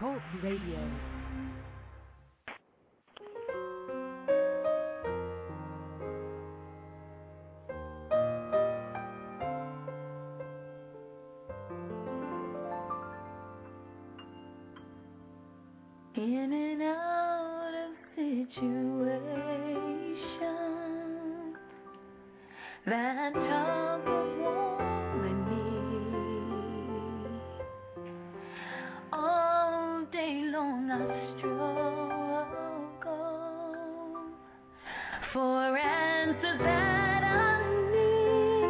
Talk Radio. Situations that tug day long I struggle for answers that I need,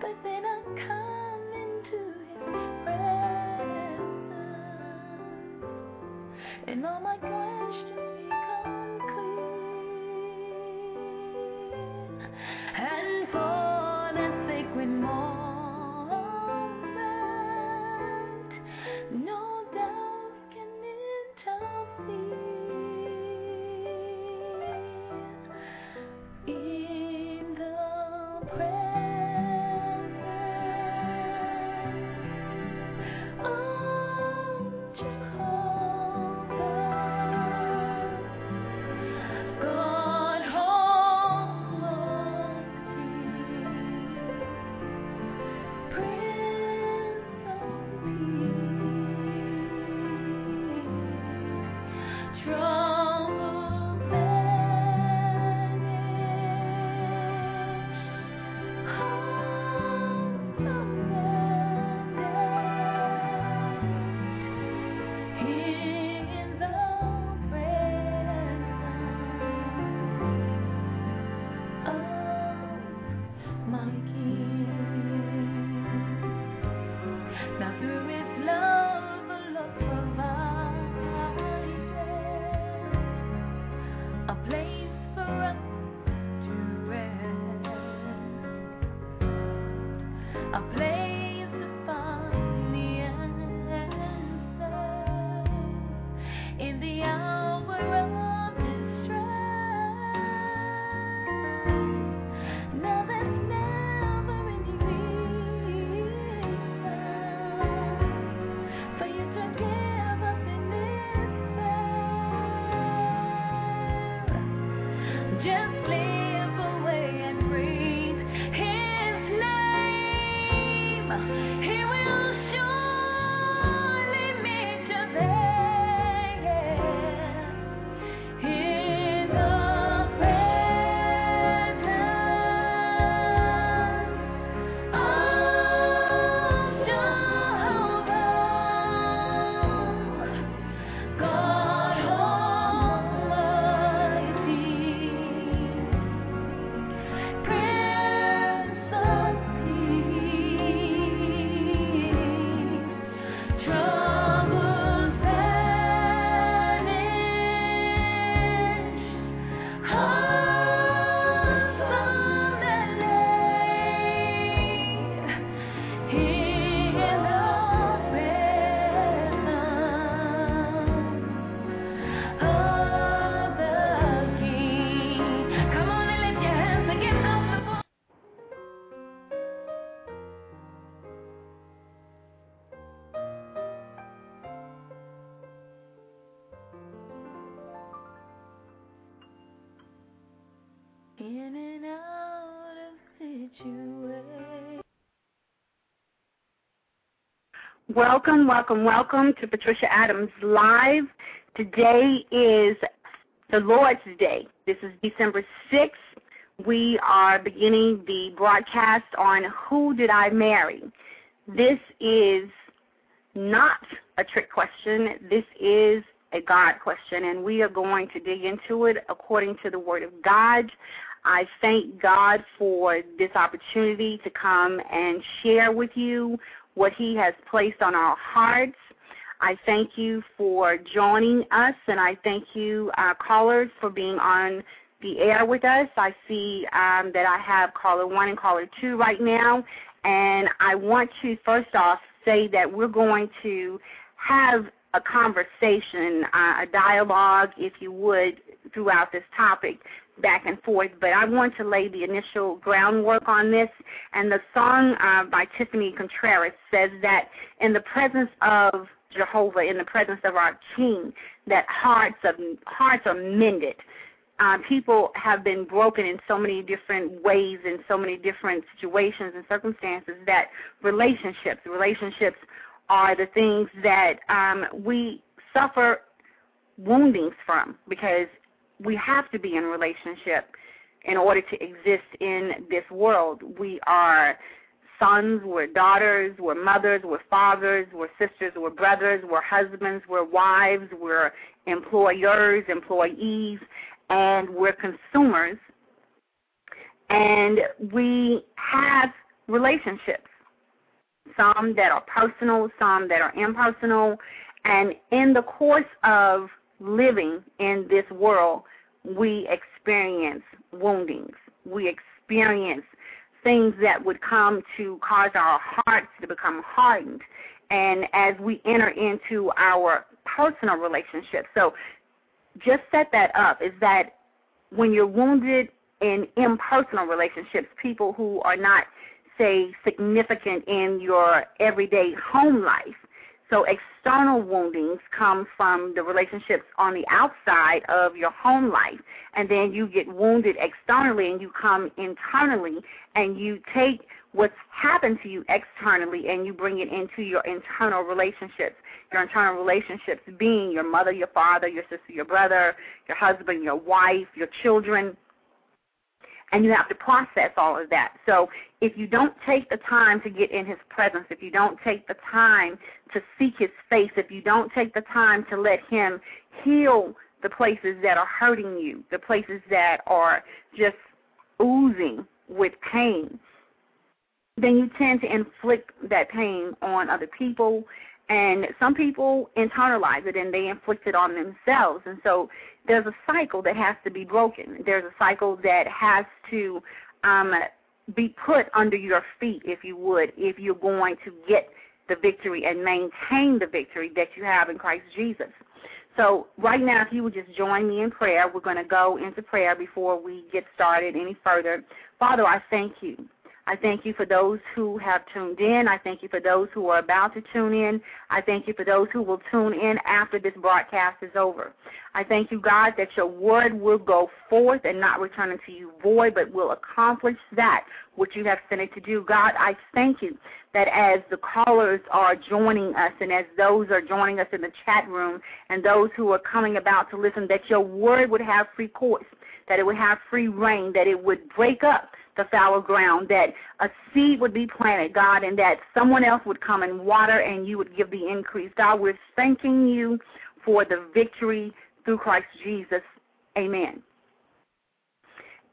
but then I come into His presence, and all my questions Peace, Welcome, welcome, welcome to Patricia Adams Live. Today is the Lord's Day. This is December 6th. We are beginning the broadcast on Who Did I Marry? This is not a trick question. This is a God question, and we are going to dig into it according to the Word of God. I thank God for this opportunity to come and share with you what He has placed on our hearts. I thank you for joining us, and I thank you, uh, callers, for being on the air with us. I see um, that I have caller one and caller two right now, and I want to first off say that we're going to have a conversation, uh, a dialogue, if you would, throughout this topic back and forth, but I want to lay the initial groundwork on this. And the song uh, by Tiffany Contreras says that in the presence of Jehovah, in the presence of our King, that hearts of hearts are mended. Uh, people have been broken in so many different ways, in so many different situations and circumstances that relationships, relationships are the things that um, we suffer woundings from because we have to be in relationship in order to exist in this world. We are sons, we're daughters, we're mothers, we're fathers, we're sisters, we're brothers, we're husbands, we're wives, we're employers, employees, and we're consumers. And we have relationships, some that are personal, some that are impersonal. And in the course of living in this world, we experience woundings. We experience things that would come to cause our hearts to become hardened. And as we enter into our personal relationships, so just set that up is that when you're wounded in impersonal relationships, people who are not, say, significant in your everyday home life, so external woundings come from the relationships on the outside of your home life, and then you get wounded externally, and you come internally, and you take what's happened to you externally, and you bring it into your internal relationships. Your internal relationships being your mother, your father, your sister, your brother, your husband, your wife, your children, and you have to process all of that. So if you don't take the time to get in his presence, if you don't take the time to seek his face, if you don't take the time to let him heal the places that are hurting you, the places that are just oozing with pain, then you tend to inflict that pain on other people. And some people internalize it and they inflict it on themselves. And so there's a cycle that has to be broken. There's a cycle that has to um, be put under your feet, if you would, if you're going to get the victory and maintain the victory that you have in Christ Jesus. So, right now, if you would just join me in prayer, we're going to go into prayer before we get started any further. Father, I thank you. I thank you for those who have tuned in. I thank you for those who are about to tune in. I thank you for those who will tune in after this broadcast is over. I thank you, God, that your word will go forth and not return unto you void, but will accomplish that which you have sent it to do. God, I thank you that as the callers are joining us and as those are joining us in the chat room and those who are coming about to listen, that your word would have free course, that it would have free reign, that it would break up the fallow ground, that a seed would be planted, God, and that someone else would come and water and you would give the increase. God, we're thanking you for the victory through Christ Jesus. Amen.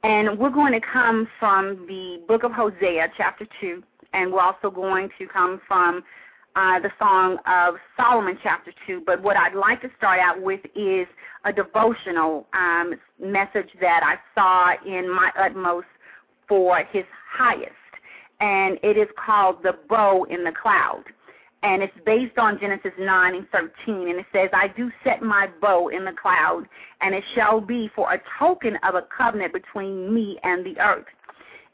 And we're going to come from the book of Hosea, chapter 2, and we're also going to come from uh, the Song of Solomon, chapter 2. But what I'd like to start out with is a devotional um, message that I saw in my utmost for his highest. And it is called The Bow in the Cloud. And it's based on Genesis 9 and 13. And it says, I do set my bow in the cloud, and it shall be for a token of a covenant between me and the earth.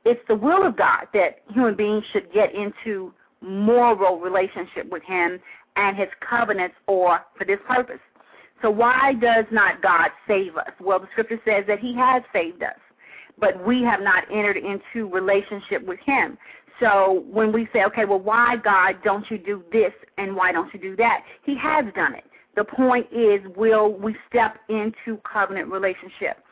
It's the will of God that human beings should get into moral relationship with him and his covenants or for this purpose. So why does not God save us? Well, the scripture says that he has saved us but we have not entered into relationship with him. So when we say, okay, well, why, God, don't you do this and why don't you do that? He has done it. The point is, will we step into covenant relationship?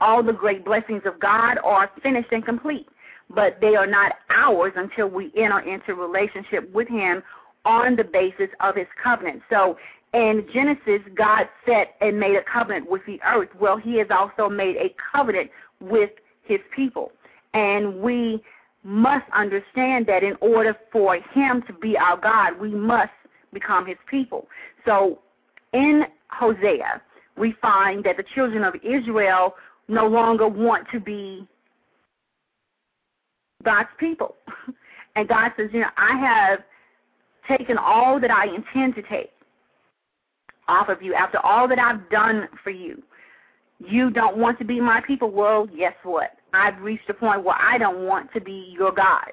All the great blessings of God are finished and complete, but they are not ours until we enter into relationship with Him on the basis of His covenant. So in Genesis, God set and made a covenant with the earth. Well, He has also made a covenant with his people. And we must understand that in order for him to be our God, we must become his people. So in Hosea, we find that the children of Israel no longer want to be God's people. And God says, you know, I have taken all that I intend to take off of you after all that I've done for you. You don't want to be my people. Well, guess what? I've reached a point where I don't want to be your God.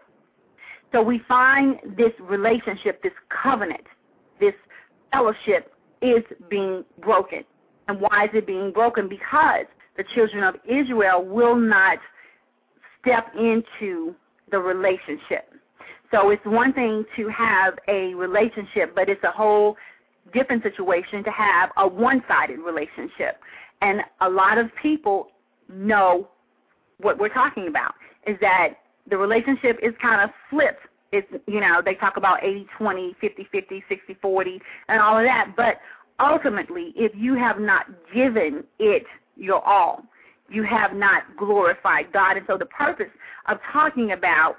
So we find this relationship, this covenant, this fellowship is being broken. And why is it being broken? Because the children of Israel will not step into the relationship. So it's one thing to have a relationship, but it's a whole different situation to have a one-sided relationship. And a lot of people know what we're talking about is that the relationship is kind of flipped. It's, you know, they talk about 80-20, 50-50, 60-40, and all of that. But ultimately, if you have not given it your all, you have not glorified God. And so the purpose of talking about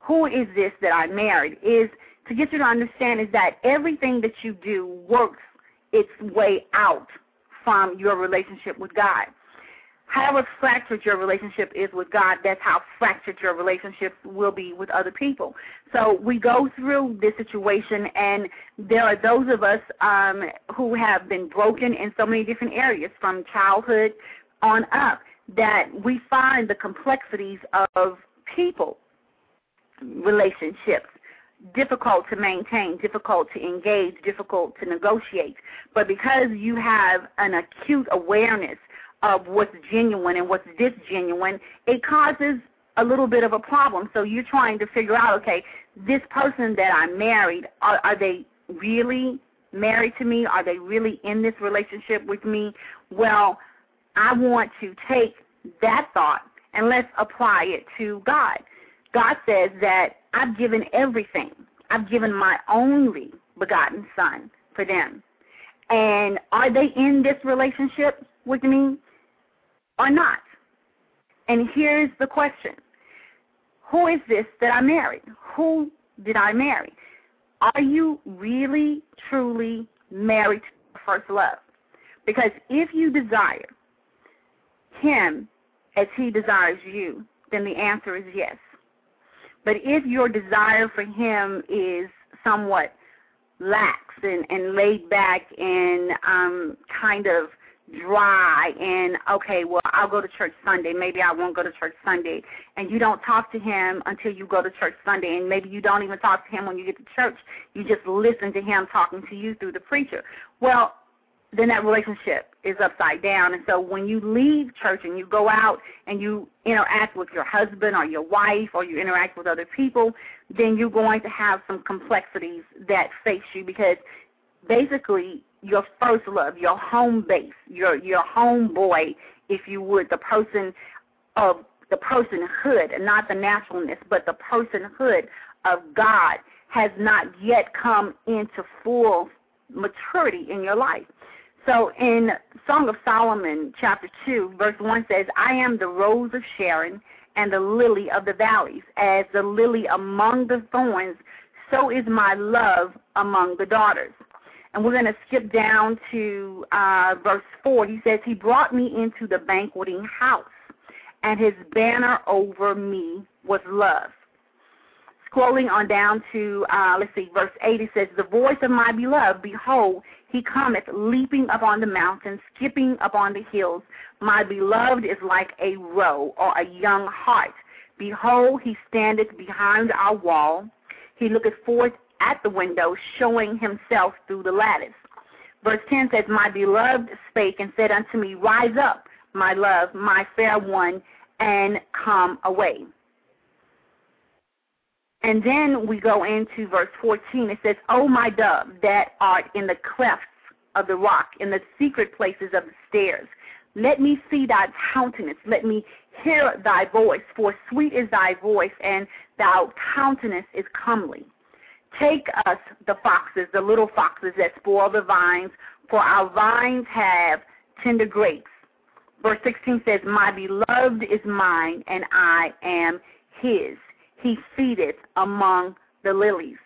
who is this that I married is to get you to understand is that everything that you do works its way out from your relationship with God. However fractured your relationship is with God, that's how fractured your relationships will be with other people. So we go through this situation, and there are those of us um, who have been broken in so many different areas, from childhood on up, that we find the complexities of people relationships difficult to maintain, difficult to engage, difficult to negotiate. But because you have an acute awareness of what's genuine and what's disgenuine, it causes a little bit of a problem. So you're trying to figure out, okay, this person that I married, are, are they really married to me? Are they really in this relationship with me? Well, I want to take that thought and let's apply it to God. God says that I've given everything. I've given my only begotten son for them. And are they in this relationship with me or not? And here's the question. Who is this that I married? Who did I marry? Are you really, truly married to first love? Because if you desire him as he desires you, then the answer is yes. But if your desire for him is somewhat lax and, and laid back and um, kind of dry and okay, well, I'll go to church Sunday. Maybe I won't go to church Sunday. And you don't talk to him until you go to church Sunday. And maybe you don't even talk to him when you get to church. You just listen to him talking to you through the preacher. Well, then that relationship is upside down. And so when you leave church and you go out and you interact with your husband or your wife or you interact with other people, then you're going to have some complexities that face you because basically your first love, your home base, your your home boy, if you would, the person of the personhood, not the naturalness, but the personhood of God has not yet come into full maturity in your life. So in Song of Solomon, chapter 2, verse 1 says, I am the rose of Sharon and the lily of the valleys. As the lily among the thorns, so is my love among the daughters. And we're going to skip down to uh, verse 4. He says, He brought me into the banqueting house, and his banner over me was love. Scrolling on down to, uh, let's see, verse 8, it says, The voice of my beloved, behold, he cometh, leaping upon the mountains, skipping upon the hills. My beloved is like a roe or a young hart. Behold, he standeth behind our wall. He looketh forth at the window, showing himself through the lattice. Verse 10 says, My beloved spake and said unto me, Rise up, my love, my fair one, and come away. And then we go into verse 14. It says, O my dove, that art in the clefts of the rock, in the secret places of the stairs, let me see thy countenance. Let me hear thy voice, for sweet is thy voice, and thy countenance is comely. Take us, the foxes, the little foxes that spoil the vines, for our vines have tender grapes. Verse 16 says, My beloved is mine, and I am his he feedeth among the lilies.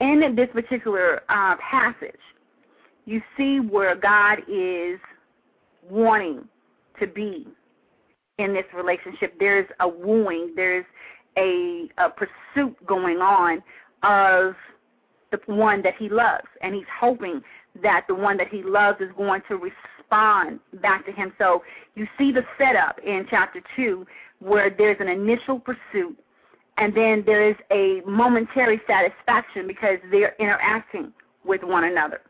in this particular uh, passage, you see where God is wanting to be in this relationship. There's a wooing, there's a, a pursuit going on of the one that he loves, and he's hoping that the one that he loves is going to respond back to him. So you see the setup in chapter 2 where there's an initial pursuit and then there is a momentary satisfaction because they're interacting with one another.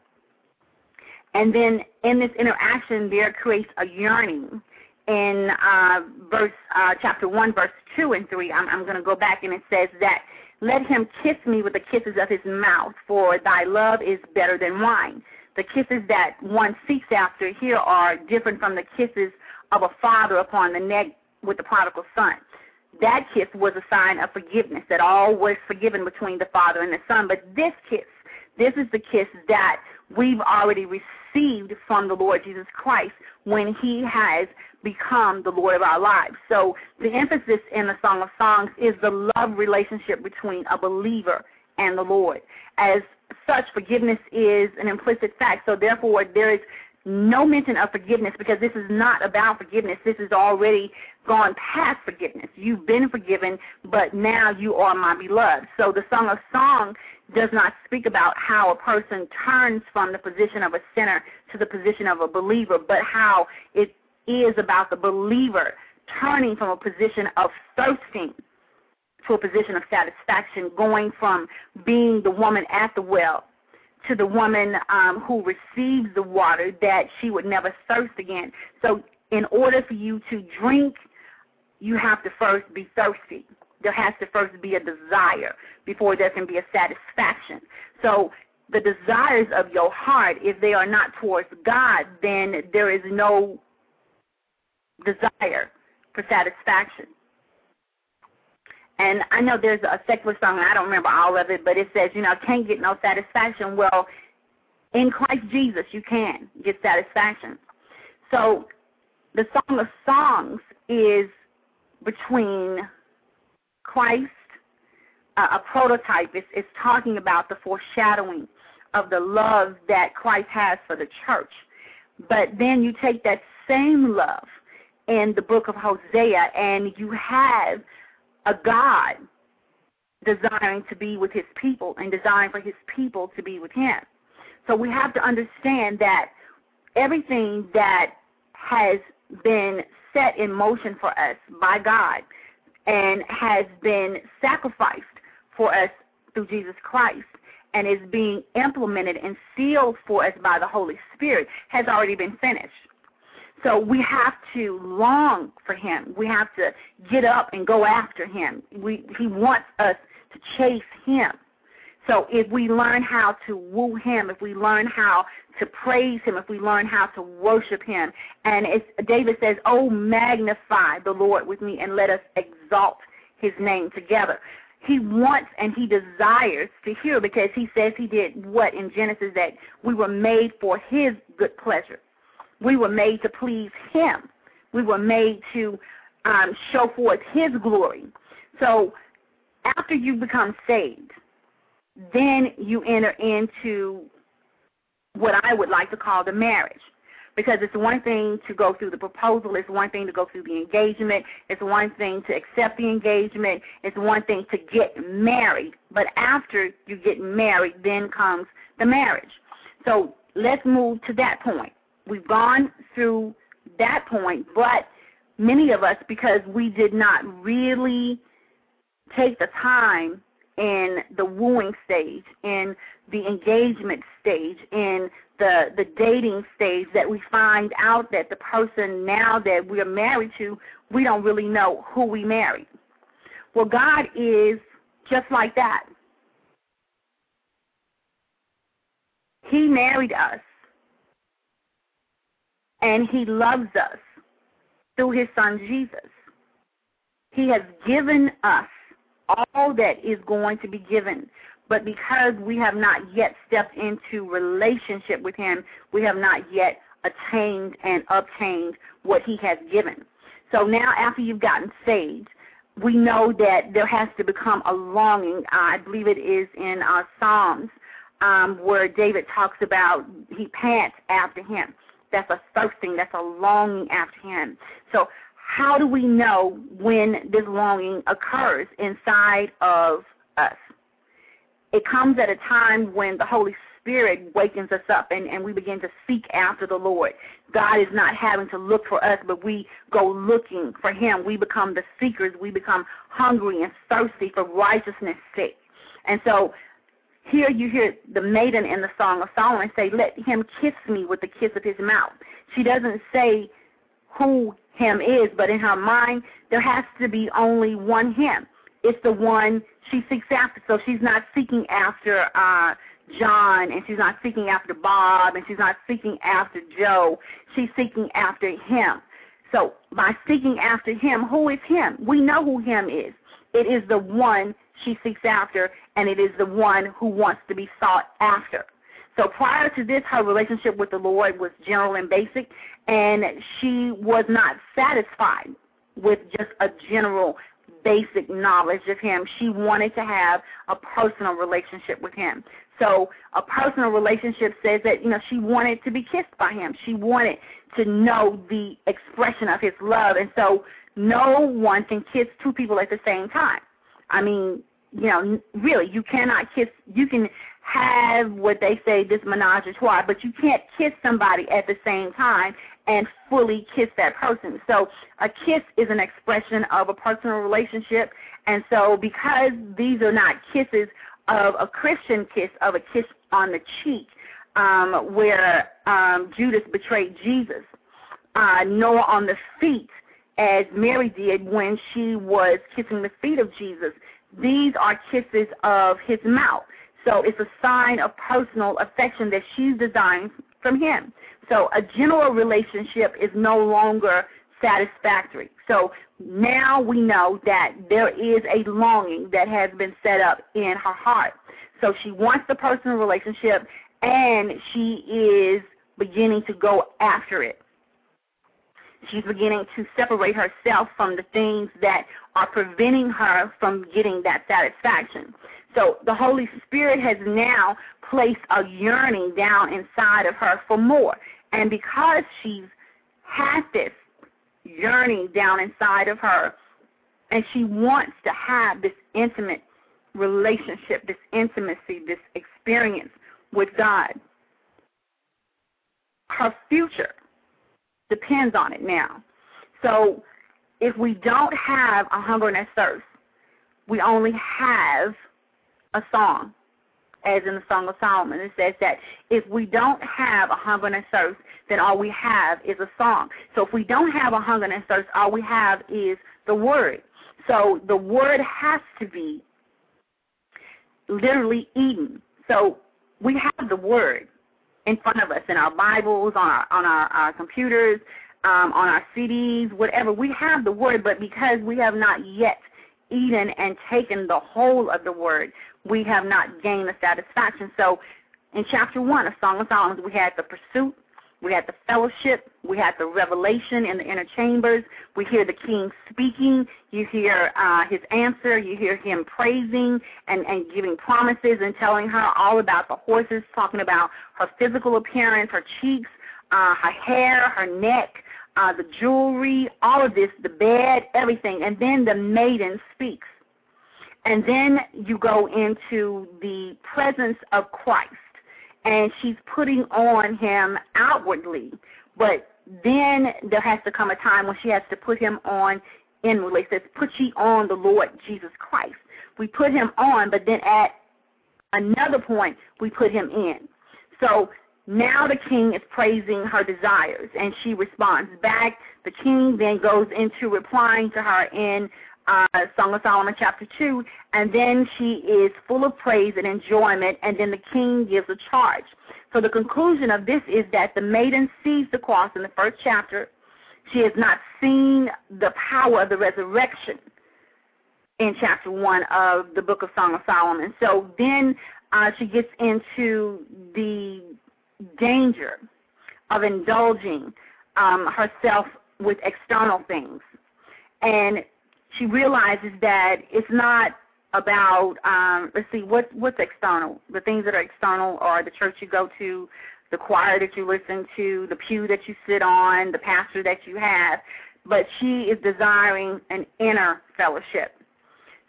And then in this interaction, there creates a yearning. In uh, verse uh, chapter one, verse two and three, I'm, I'm going to go back and it says that let him kiss me with the kisses of his mouth, for thy love is better than wine. The kisses that one seeks after here are different from the kisses of a father upon the neck with the prodigal son. That kiss was a sign of forgiveness, that all was forgiven between the father and the son. But this kiss, this is the kiss that we've already received from the Lord Jesus Christ when he has become the Lord of our lives. So the emphasis in the Song of Songs is the love relationship between a believer and the Lord. As such, forgiveness is an implicit fact. So therefore, there is no mention of forgiveness because this is not about forgiveness. This is already gone past forgiveness. You've been forgiven, but now you are my beloved. So the Song of Song does not speak about how a person turns from the position of a sinner to the position of a believer, but how it is about the believer turning from a position of thirsting to a position of satisfaction, going from being the woman at the well to the woman um, who receives the water that she would never thirst again. So, in order for you to drink, you have to first be thirsty. There has to first be a desire before there can be a satisfaction. So, the desires of your heart, if they are not towards God, then there is no desire for satisfaction. And I know there's a secular song, I don't remember all of it, but it says, you know, can't get no satisfaction. Well, in Christ Jesus, you can get satisfaction. So the Song of Songs is between Christ, uh, a prototype. It's, it's talking about the foreshadowing of the love that Christ has for the church. But then you take that same love in the book of Hosea, and you have a God desiring to be with his people and desiring for his people to be with him. So we have to understand that everything that has been set in motion for us by God and has been sacrificed for us through Jesus Christ and is being implemented and sealed for us by the Holy Spirit has already been finished. So we have to long for him. We have to get up and go after him. We, he wants us to chase him. So if we learn how to woo him, if we learn how to praise him, if we learn how to worship him, and as David says, "Oh, magnify the Lord with me, and let us exalt His name together." He wants and he desires to hear because he says he did what in Genesis that we were made for His good pleasure. We were made to please Him. We were made to um, show forth His glory. So after you become saved, then you enter into what I would like to call the marriage. Because it's one thing to go through the proposal, it's one thing to go through the engagement, it's one thing to accept the engagement, it's one thing to get married. But after you get married, then comes the marriage. So let's move to that point. We've gone through that point, but many of us, because we did not really take the time in the wooing stage, in the engagement stage, in the the dating stage, that we find out that the person now that we're married to, we don't really know who we married. Well, God is just like that. He married us and he loves us through his son Jesus. He has given us all that is going to be given. But because we have not yet stepped into relationship with him, we have not yet attained and obtained what he has given. So now after you've gotten saved, we know that there has to become a longing. I believe it is in uh, Psalms um, where David talks about he pants after him. That's a thirsting, that's a longing after him. So, how do we know when this longing occurs inside of us? It comes at a time when the Holy Spirit wakens us up and, and we begin to seek after the Lord. God is not having to look for us, but we go looking for Him. We become the seekers. We become hungry and thirsty for righteousness' sake. And so here you hear the maiden in the Song of Solomon say, Let him kiss me with the kiss of his mouth. She doesn't say who him is, but in her mind, there has to be only one him. It's the one she seeks after. So she's not seeking after uh, John, and she's not seeking after Bob, and she's not seeking after Joe. She's seeking after him. So by seeking after him, who is him? We know who him is. It is the one she seeks after, and it is the one who wants to be sought after. So prior to this, her relationship with the Lord was general and basic, and she was not satisfied with just a general basic knowledge of him. She wanted to have a personal relationship with him. So a personal relationship says that, you know, she wanted to be kissed by him. She wanted to know the expression of his love. And so no one can kiss two people at the same time. I mean, you know, really, you cannot kiss, you can have what they say this menage a trois, but you can't kiss somebody at the same time and fully kiss that person. So a kiss is an expression of a personal relationship. And so because these are not kisses of a Christian kiss, of a kiss on the cheek, um, where um, Judas betrayed Jesus, uh, nor on the feet, as Mary did when she was kissing the feet of Jesus. These are kisses of his mouth. So it's a sign of personal affection that she's designed from him. So a general relationship is no longer satisfactory. So now we know that there is a longing that has been set up in her heart. So she wants the personal relationship and she is beginning to go after it. She's beginning to separate herself from the things that are preventing her from getting that satisfaction. So the Holy Spirit has now placed a yearning down inside of her for more. And because she's had this yearning down inside of her, and she wants to have this intimate relationship, this intimacy, this experience with God, her future depends on it now. So if we don't have a hunger and a thirst, we only have a song, as in the Song of Solomon. It says that if we don't have a hunger and a thirst, then all we have is a song. So if we don't have a hunger and a thirst, all we have is the Word. So the Word has to be literally eaten. So we have the Word in front of us in our Bibles, on our on our, our computers, um, on our CDs, whatever. We have the Word, but because we have not yet eaten and taken the whole of the Word, we have not gained the satisfaction. So in chapter 1 of Song of Solomon, we had the pursuit, we had the fellowship, we had the revelation in the inner chambers, we hear the king speaking, you hear uh, his answer, you hear him praising and, and giving promises and telling her all about the horses, talking about her physical appearance, her cheeks, uh, her hair, her neck, uh, the jewelry, all of this, the bed, everything. And then the maiden speaks. And then you go into the presence of Christ, and she's putting on him outwardly. But then there has to come a time when she has to put him on inwardly. It says, Put ye on the Lord Jesus Christ. We put him on, but then at another point, we put him in. So now the king is praising her desires, and she responds back. The king then goes into replying to her in uh, Song of Solomon chapter 2, and then she is full of praise and enjoyment, and then the king gives a charge. So the conclusion of this is that the maiden sees the cross in the first chapter. She has not seen the power of the resurrection in chapter 1 of the book of Song of Solomon. So then uh, she gets into the danger of indulging um, herself with external things. And she realizes that it's not about um let's see what what's external? The things that are external are the church you go to the choir that you listen to the pew that you sit on the pastor that you have. But she is desiring an inner fellowship.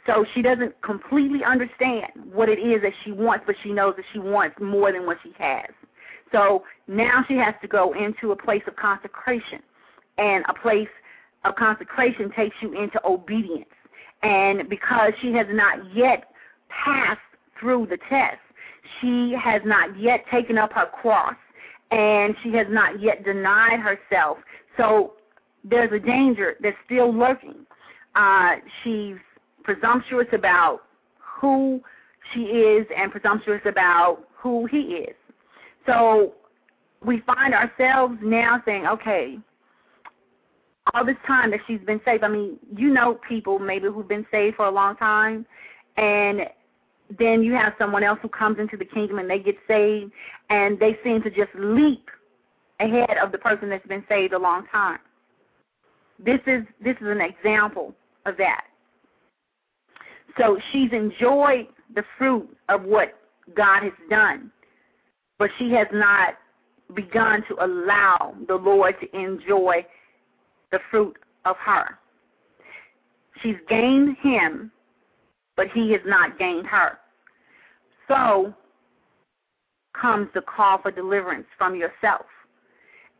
So she doesn't completely understand what it is that she wants but she knows that she wants more than what she has. So now she has to go into a place of consecration and a place of consecration takes you into obedience and because she has not yet passed through the test, she has not yet taken up her cross, and she has not yet denied herself. So there's a danger that's still lurking. Uh, she's presumptuous about who she is and presumptuous about who he is. So we find ourselves now saying, okay, all this time that she's been saved. I mean, you know people maybe who've been saved for a long time, and then you have someone else who comes into the kingdom and they get saved, and they seem to just leap ahead of the person that's been saved a long time. This is this is an example of that. So she's enjoyed the fruit of what God has done, but she has not begun to allow the Lord to enjoy the fruit of her. She's gained him, but he has not gained her. So comes the call for deliverance from yourself.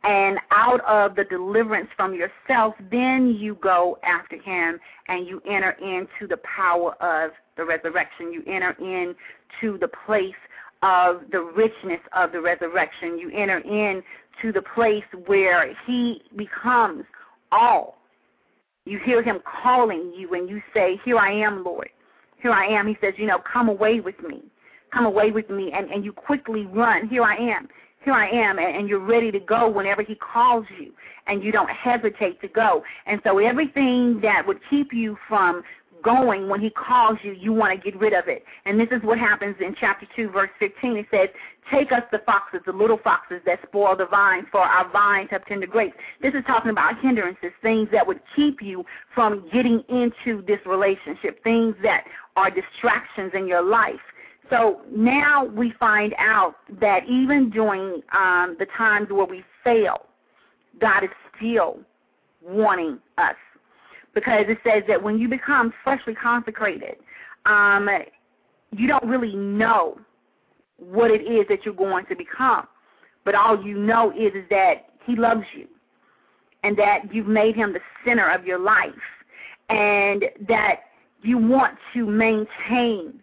And out of the deliverance from yourself, then you go after him and you enter into the power of the resurrection. You enter into the place of the richness of the resurrection. You enter into the place where he becomes all. You hear him calling you and you say, Here I am, Lord. Here I am. He says, You know, come away with me. Come away with me. And, and you quickly run. Here I am. Here I am. And, and you're ready to go whenever he calls you. And you don't hesitate to go. And so everything that would keep you from going when he calls you, you want to get rid of it. And this is what happens in chapter 2, verse 15. It says, Take us the foxes, the little foxes that spoil the vines, for our vines have tender grapes. This is talking about hindrances, things that would keep you from getting into this relationship, things that are distractions in your life. So now we find out that even during um, the times where we fail, God is still wanting us because it says that when you become freshly consecrated, um, you don't really know what it is that you're going to become. But all you know is, is that He loves you and that you've made Him the center of your life and that you want to maintain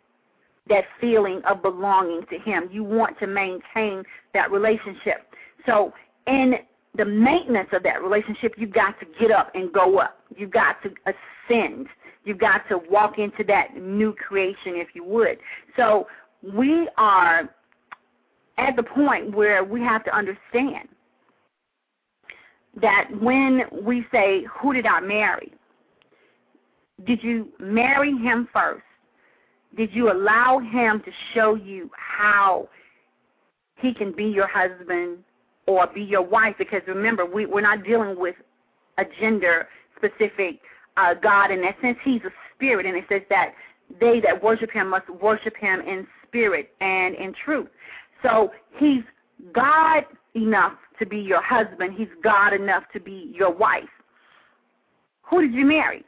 that feeling of belonging to Him. You want to maintain that relationship. So, in the maintenance of that relationship, you've got to get up and go up. You've got to ascend. You've got to walk into that new creation, if you would. So we are at the point where we have to understand that when we say, Who did I marry? Did you marry him first? Did you allow him to show you how he can be your husband or be your wife because remember we, we're not dealing with a gender specific uh, God in that sense. He's a spirit, and it says that they that worship Him must worship Him in spirit and in truth. So He's God enough to be your husband. He's God enough to be your wife. Who did you marry?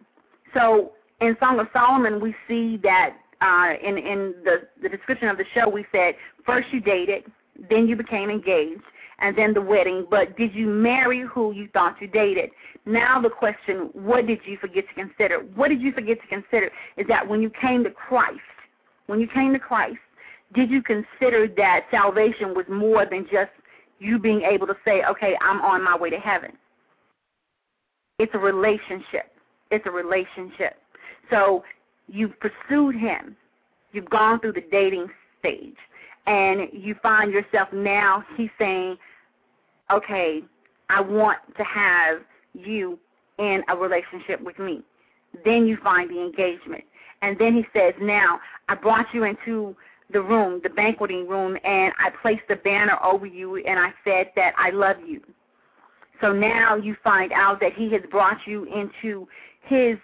So in Song of Solomon, we see that uh, in in the the description of the show, we said first you dated, then you became engaged, and then the wedding, but did you marry who you thought you dated? Now the question, what did you forget to consider? What did you forget to consider is that when you came to Christ, when you came to Christ, did you consider that salvation was more than just you being able to say, okay, I'm on my way to heaven? It's a relationship. It's a relationship. So you've pursued him. You've gone through the dating stage. And you find yourself now, he's saying, okay, I want to have you in a relationship with me. Then you find the engagement. And then he says, now I brought you into the room, the banqueting room, and I placed the banner over you and I said that I love you. So now you find out that he has brought you into his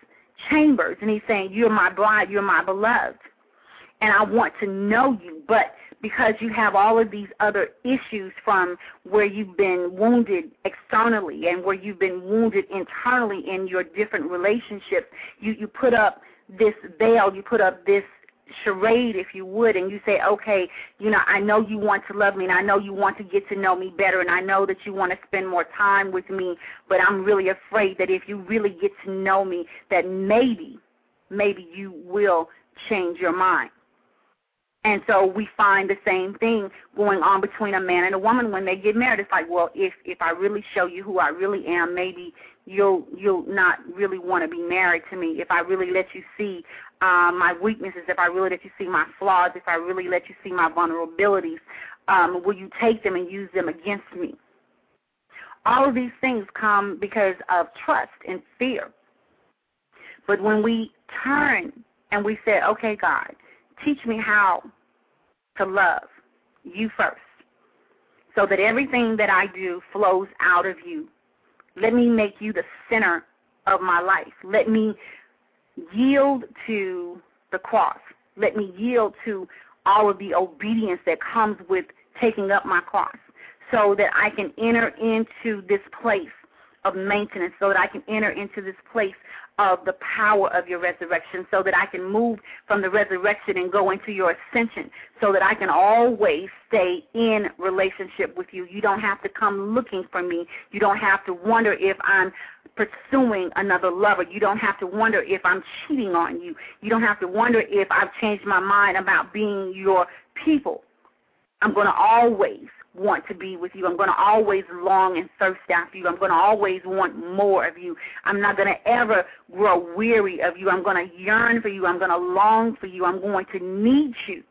chambers and he's saying, You're my bride, you're my beloved. And I want to know you. But because you have all of these other issues from where you've been wounded externally and where you've been wounded internally in your different relationships, you, you put up this veil, you put up this charade, if you would, and you say, okay, you know, I know you want to love me, and I know you want to get to know me better, and I know that you want to spend more time with me, but I'm really afraid that if you really get to know me, that maybe, maybe you will change your mind. And so we find the same thing going on between a man and a woman when they get married. It's like, well, if if I really show you who I really am, maybe you'll you'll not really want to be married to me. If I really let you see um, my weaknesses, if I really let you see my flaws, if I really let you see my vulnerabilities, um, will you take them and use them against me? All of these things come because of trust and fear. But when we turn and we say, okay, God, teach me how to love you first so that everything that I do flows out of you. Let me make you the center of my life. Let me yield to the cross. Let me yield to all of the obedience that comes with taking up my cross so that I can enter into this place of maintenance, so that I can enter into this place of the power of your resurrection so that I can move from the resurrection and go into your ascension so that I can always stay in relationship with you. You don't have to come looking for me. You don't have to wonder if I'm pursuing another lover. You don't have to wonder if I'm cheating on you. You don't have to wonder if I've changed my mind about being your people. I'm going to always want to be with you. I'm going to always long and thirst after you. I'm going to always want more of you. I'm not going to ever grow weary of you. I'm going to yearn for you. I'm going to long for you. I'm going to need you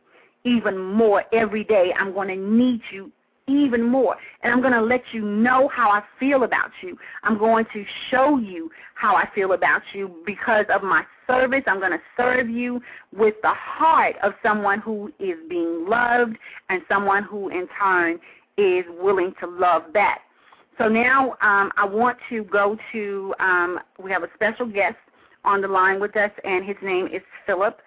even more every day. I'm going to need you even more. And I'm going to let you know how I feel about you. I'm going to show you how I feel about you because of my service. I'm going to serve you with the heart of someone who is being loved and someone who, in turn, is willing to love back. So now um, I want to go to, um, we have a special guest on the line with us, and his name is Philip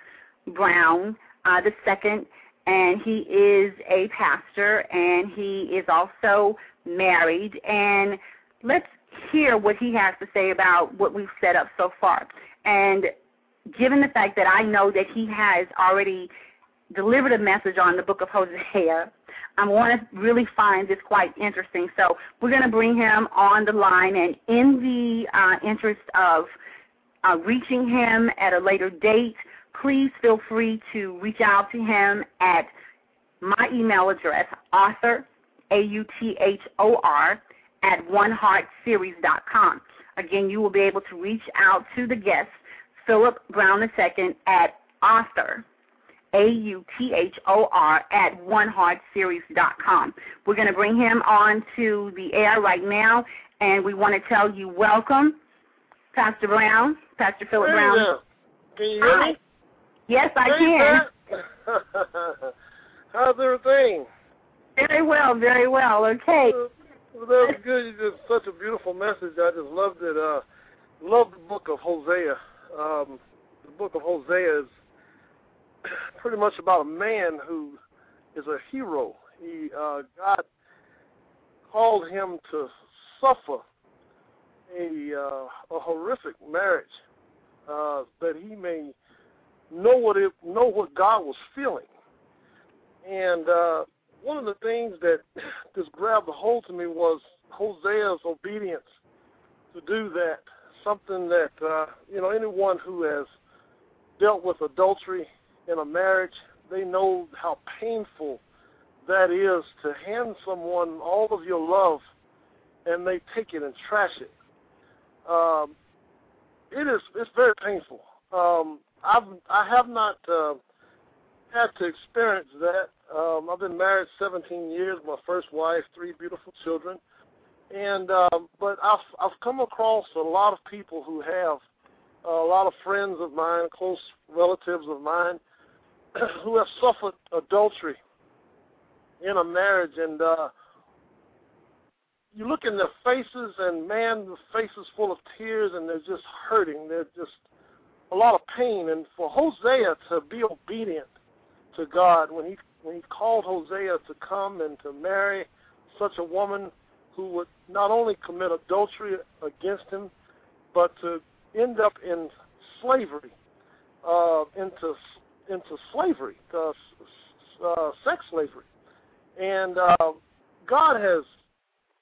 Brown uh, the second, and he is a pastor, and he is also married. And let's hear what he has to say about what we've set up so far. And given the fact that I know that he has already delivered a message on the book of Hosea, I want to really find this quite interesting. So we're going to bring him on the line, and in the uh, interest of uh, reaching him at a later date, please feel free to reach out to him at my email address, author, A-U-T-H-O-R, at oneheartseries.com. Again, you will be able to reach out to the guest, Philip Brown II, at author, a-U-T-H-O-R at oneheartseries.com. We're going to bring him on to the air right now, and we want to tell you welcome, Pastor Brown, Pastor Philip Brown. there. Can you hear Hi. Yes, I Hey can. How's everything? Very well, very well. Okay. Well, that was good. You did such a beautiful message. I just loved it. Uh, love the book of Hosea. Um, the book of Hosea is pretty much about a man who is a hero. He uh, God called him to suffer a uh, a horrific marriage uh, that he may know what it know what God was feeling. And uh, one of the things that just grabbed a hold to me was Hosea's obedience to do that. Something that uh, you know anyone who has dealt with adultery in a marriage, they know how painful that is to hand someone all of your love and they take it and trash it. Um, it is it's very painful. Um, I've I have not uh, had to experience that. Um, I've been married 17 years. My first wife, three beautiful children, and um, but I've I've come across a lot of people who have uh, a lot of friends of mine, close relatives of mine, who have suffered adultery in a marriage, and uh, you look in their faces, and man, the faces full of tears, and they're just hurting. They're just a lot of pain, and for Hosea to be obedient to God when he when he called Hosea to come and to marry such a woman who would not only commit adultery against him, but to end up in slavery, uh, into into slavery, uh, uh, sex slavery, and uh, God has,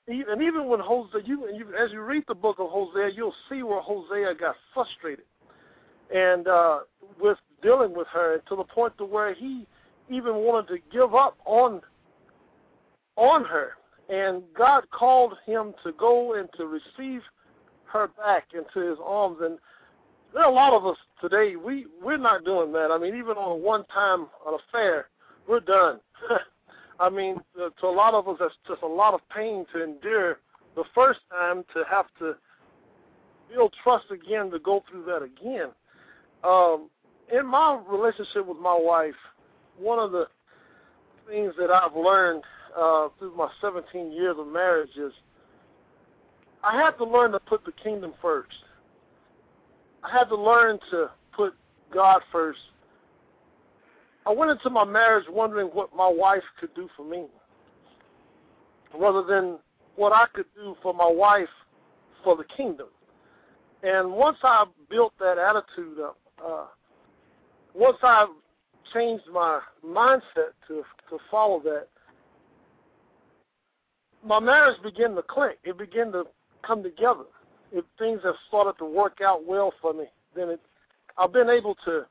and even when Hosea, you, you as you read the book of Hosea, you'll see where Hosea got frustrated, and uh, with dealing with her to the point to where he even wanted to give up on on her, and God called him to go and to receive her back into His arms, and there are a lot of us today. We we're not doing that. I mean, even on a one-time affair, we're done. I mean, to a lot of us, that's just a lot of pain to endure the first time to have to build trust again to go through that again. Um, in my relationship with my wife, one of the things that I've learned uh, through my 17 years of marriage is I had to learn to put the kingdom first. I had to learn to put God first. I went into my marriage wondering what my wife could do for me, rather than what I could do for my wife for the kingdom. And once I built that attitude up, uh, once I changed my mindset to to follow that, my marriage began to click. It began to come together. If things have started to work out well for me, then it, I've been able to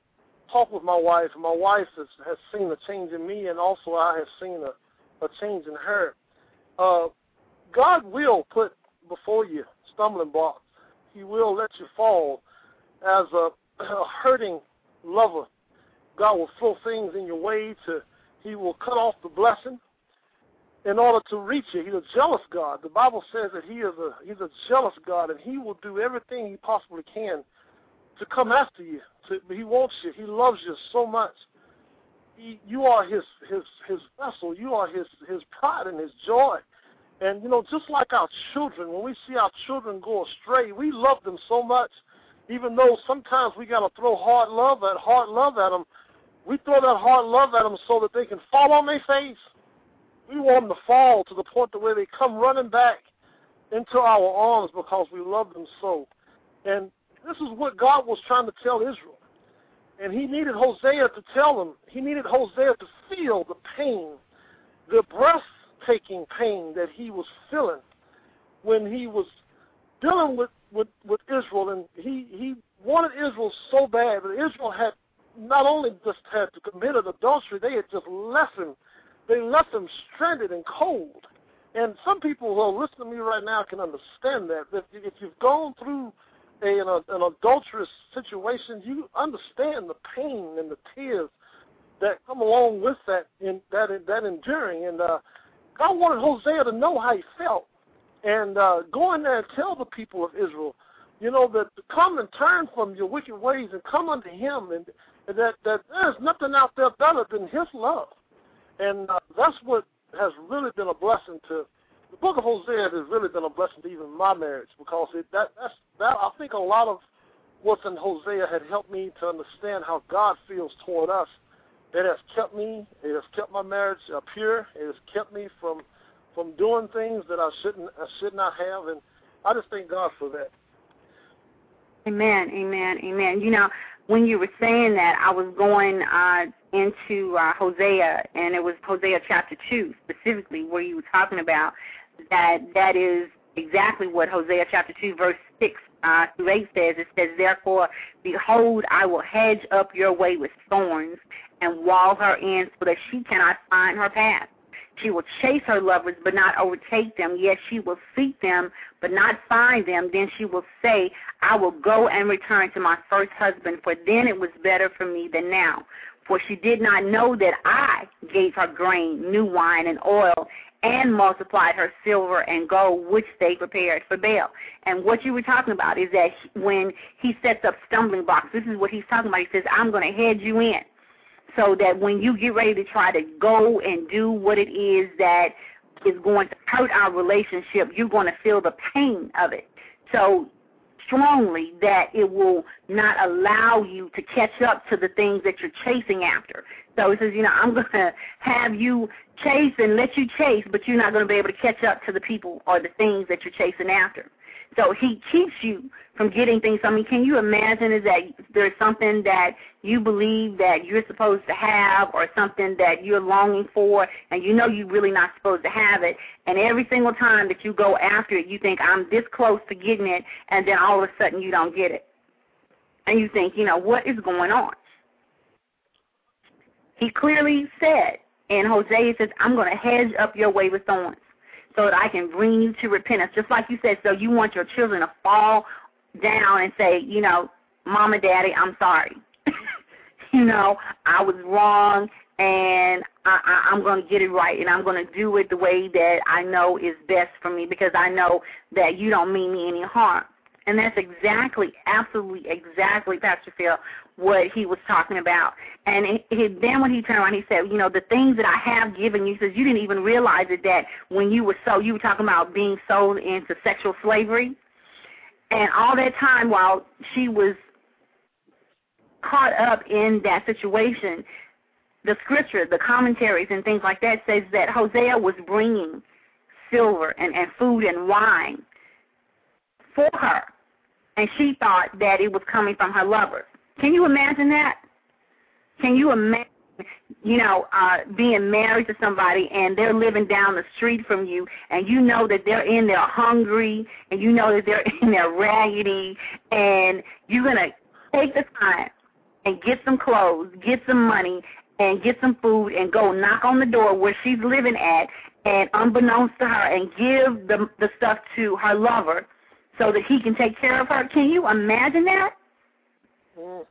talk with my wife, my wife has, has seen a change in me, and also I have seen a, a change in her. Uh, God will put before you stumbling blocks. He will let you fall as a, a hurting lover. God will throw things in your way to. He will cut off the blessing in order to reach you. He's a jealous God. The Bible says that he is a he's a jealous God, and he will do everything he possibly can to come after you. To, he wants you. He loves you so much. He, you are his his his vessel. You are his his pride and his joy. And you know, just like our children, when we see our children go astray, we love them so much. Even though sometimes we got to throw hard love at hard love at them, we throw that hard love at them so that they can fall on their face we want them to fall to the point to where they come running back into our arms because we love them so. And this is what God was trying to tell Israel. And he needed Hosea to tell them, he needed Hosea to feel the pain, the breathtaking pain that he was feeling when he was dealing with, with, with Israel. And he, he wanted Israel so bad, but Israel had not only just had to commit an adultery, they had just left him they left them stranded and cold. And some people who are listening to me right now can understand that. That if you've gone through a, an, an adulterous situation, you understand the pain and the tears that come along with that in that that enduring. And uh, God wanted Hosea to know how he felt, and uh, go in there and tell the people of Israel, you know, that come and turn from your wicked ways and come unto Him, and, that that there's nothing out there better than His love. And uh, that's what has really been a blessing to the book of Hosea has really been a blessing to even my marriage because it that that's that I think a lot of what's in Hosea had helped me to understand how God feels toward us. It has kept me, it has kept my marriage pure. It has kept me from from doing things that I shouldn't I should not have, and I just thank God for that. Amen, amen, amen. You know, when you were saying that, I was going uh, into uh, Hosea, and it was Hosea chapter 2 specifically, where you were talking about that that is exactly what Hosea chapter 2, verse 6 uh, through 8 says. It says, Therefore, behold, I will hedge up your way with thorns and wall her in so that she cannot find her path. She will chase her lovers, but not overtake them. Yet she will seek them, but not find them. Then she will say, I will go and return to my first husband, for then it was better for me than now. For she did not know that I gave her grain, new wine, and oil, and multiplied her silver and gold, which they prepared for Baal. And what you were talking about is that when he sets up stumbling blocks, this is what he's talking about. He says, I'm going to head you in so that when you get ready to try to go and do what it is that is going to hurt our relationship, you're going to feel the pain of it. So strongly that it will not allow you to catch up to the things that you're chasing after. So it says, you know, I'm going to have you chase and let you chase, but you're not going to be able to catch up to the people or the things that you're chasing after. So he keeps you from getting things. I mean, can you imagine is that there's something that you believe that you're supposed to have or something that you're longing for and you know you're really not supposed to have it and every single time that you go after it you think I'm this close to getting it and then all of a sudden you don't get it. And you think, you know, what is going on? He clearly said in Hosea, says, I'm going to hedge up your way with thorns so that I can bring you to repentance. Just like you said, so you want your children to fall down and say, you know, Mom and Daddy, I'm sorry. you know, I was wrong and I, I, I'm going to get it right and I'm going to do it the way that I know is best for me because I know that you don't mean me any harm. And that's exactly, absolutely, exactly, Pastor Phil, what he was talking about. And he, he, then when he turned around, he said, you know, the things that I have given you, he says, you didn't even realize it that when you were so, you were talking about being sold into sexual slavery. And all that time while she was caught up in that situation, the scripture, the commentaries and things like that says that Hosea was bringing silver and, and food and wine for her. And she thought that it was coming from her lover. Can you imagine that? Can you imagine, you know, uh, being married to somebody and they're living down the street from you, and you know that they're in there hungry, and you know that they're in there raggedy, and you're gonna take the time and get some clothes, get some money, and get some food, and go knock on the door where she's living at, and unbeknownst to her, and give the the stuff to her lover so that he can take care of her. Can you imagine that? Mm.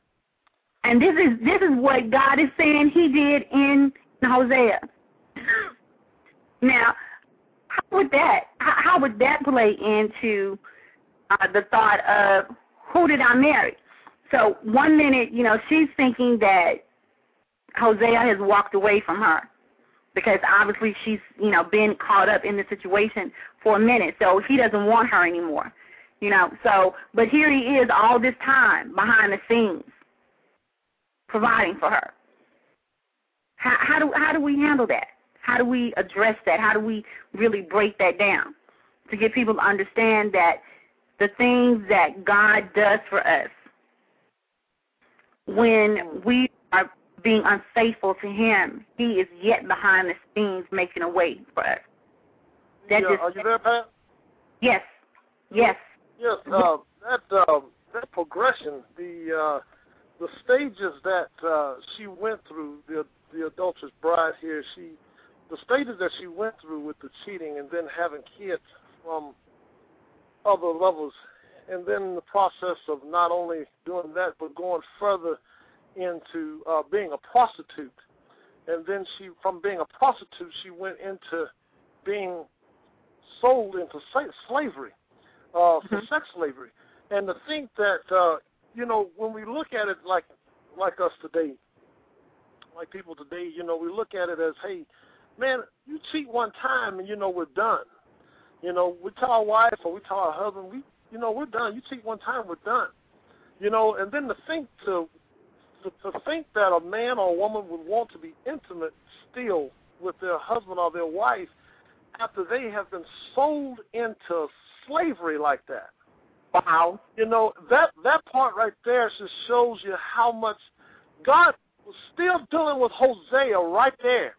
And this is this is what God is saying He did in Hosea. Now, how would that how would that play into uh, the thought of who did I marry? So one minute, you know, she's thinking that Hosea has walked away from her because obviously she's you know been caught up in the situation for a minute, so he doesn't want her anymore. You know, so but here he is all this time behind the scenes providing for her. How, how do how do we handle that? How do we address that? How do we really break that down to get people to understand that the things that God does for us when we are being unfaithful to Him, He is yet behind the scenes making a way for us. That yeah, just are you there, Pat? yes, yes, Yes, uh, that um, that progression, the uh, the stages that uh, she went through, the the adulterous bride here, she the stages that she went through with the cheating and then having kids from other levels, and then the process of not only doing that but going further into uh, being a prostitute, and then she from being a prostitute she went into being sold into slavery uh, for Mhm. sex slavery. And to think that uh, you know when we look at it like like us today, like people today, you know, we look at it as, hey, man, you cheat one time and you know we're done. You know, we tell our wife or we tell our husband, we you know we're done. You cheat one time, we're done. You know, and then to think to to, to think that a man or a woman would want to be intimate still with their husband or their wife after they have been sold into slavery like that. wow, You know, that that part right there just shows you how much God was still dealing with Hosea right there.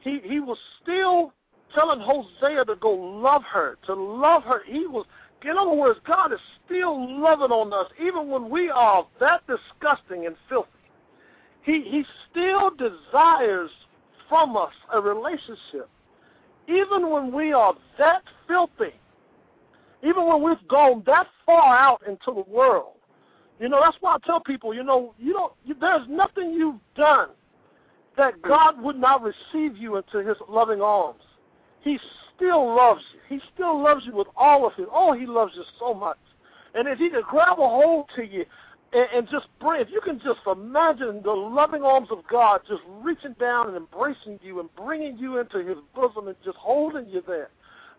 He he was still telling Hosea to go love her, to love her. He was in other words, God is still loving on us, even when we are that disgusting and filthy. He he still desires from us a relationship. Even when we are that filthy, even when we've gone that far out into the world. You know, that's why I tell people, you know, you don't you, there's nothing you've done that God would not receive you into his loving arms. He still loves you. He still loves you with all of his. Oh, he loves you so much. And if he could grab a hold to you and, and just bring, if you can just imagine the loving arms of God just reaching down and embracing you and bringing you into his bosom and just holding you there.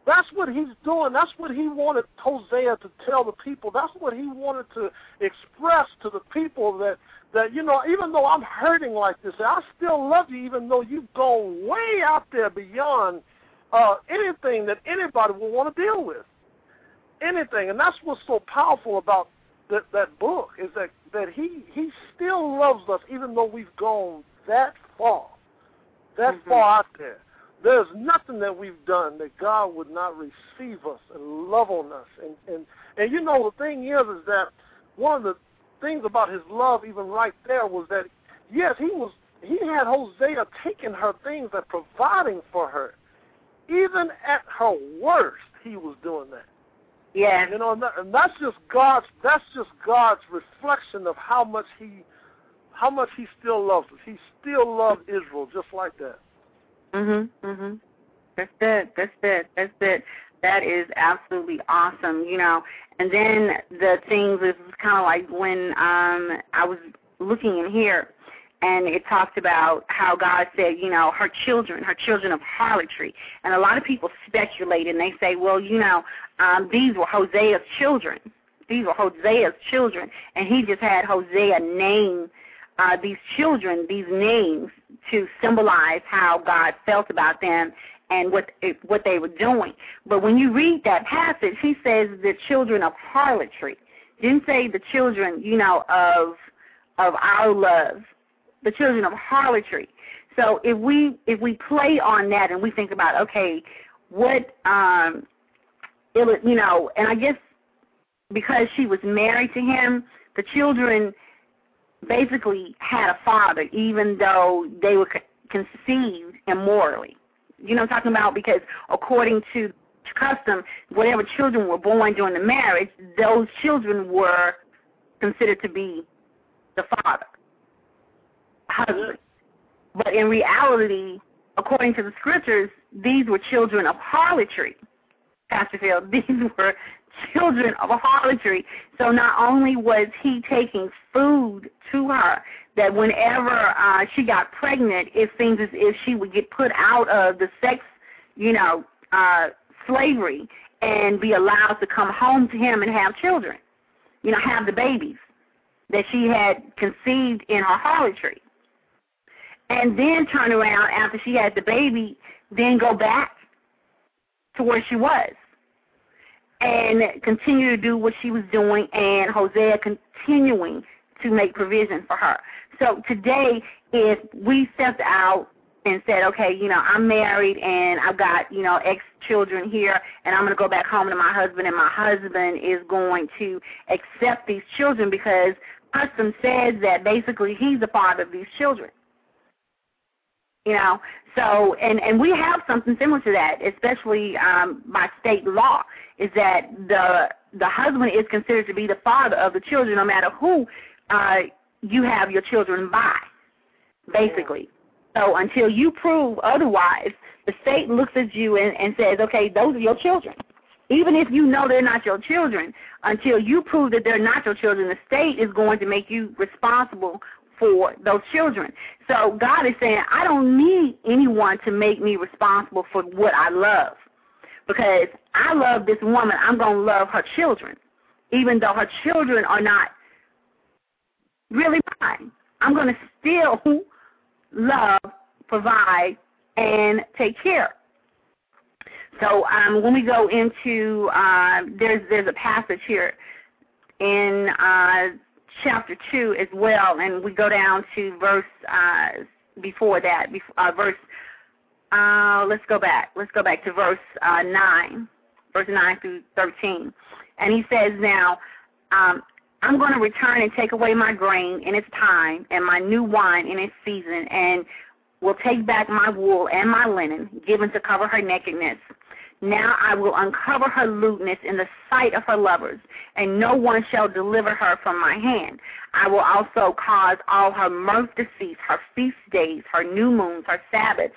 That's what he's doing. That's what he wanted Hosea to tell the people. That's what he wanted to express to the people that that you know, even though I'm hurting like this, I still love you, even though you've gone way out there beyond uh, anything that anybody would want to deal with. Anything, and that's what's so powerful about that that book is that that he he still loves us, even though we've gone that far, that Mhm. far out there. There's nothing that we've done that God would not receive us and love on us. And and and you know the thing is is that one of the things about his love even right there was that yes, he was he had Hosea taking her things and providing for her. Even at her worst, he was doing that. Yeah. You know, and that- and that's just God's that's just God's reflection of how much he how much he still loves us. He still loved Israel just like that. Mhm. Mhm. That's it. That's it. That's it. That is absolutely awesome. You know, and then the things is kind of like when um I was looking in here, and it talked about how God said, you know, her children, her children of harlotry, and a lot of people speculate and they say, well, you know, um these were Hosea's children. These were Hosea's children, and he just had Hosea name uh, these children these names to symbolize how God felt about them and what what they were doing. But when you read that passage, he says the children of harlotry. Didn't say the children, you know, of of our love. The children of harlotry. So if we if we play on that and we think about okay, what um it was, you know, and I guess because she was married to him, the children basically had a father, even though they were conceived immorally. You know what I'm talking about? Because according to custom, whatever children were born during the marriage, those children were considered to be the father, husband. But in reality, according to the scriptures, these were children of harlotry. Pastor Phil, these were children of a harlotry. So not only was he taking food to her, that whenever uh, she got pregnant, it seems as if she would get put out of the sex, you know, uh, slavery and be allowed to come home to him and have children, you know, have the babies that she had conceived in her harlotry. And then turn around after she had the baby, then go back to where she was and continue to do what she was doing and Hosea continuing to make provision for her. So today, if we stepped out and said, okay, you know, I'm married and I've got, you know, ex children here and I'm going to go back home to my husband and my husband is going to accept these children because custom says that basically he's the father of these children. You know, so and and we have something similar to that, especially um, by state law, is that the the husband is considered to be the father of the children, no matter who uh, you have your children by, basically. So until you prove otherwise, the state looks at you and, and says, okay, those are your children. Even if you know they're not your children, until you prove that they're not your children, the state is going to make you responsible for those children. So God is saying, I don't need anyone to make me responsible for what I love. Because I love this woman, I'm going to love her children. Even though her children are not really mine. I'm going to still love, provide, and take care. So um, when we go into uh, there's there's a passage here in uh, chapter two as well, and we go down to verse uh, before that, before, uh, verse. Uh, let's go back. Let's go back to verse uh, nine, verse nine through thirteen, and he says now. Um, I'm going to return and take away my grain in its time and my new wine in its season, and will take back my wool and my linen, given to cover her nakedness. Now I will uncover her lewdness in the sight of her lovers, and no one shall deliver her from my hand. I will also cause all her mirth to cease, her feast days, her new moons, her Sabbaths,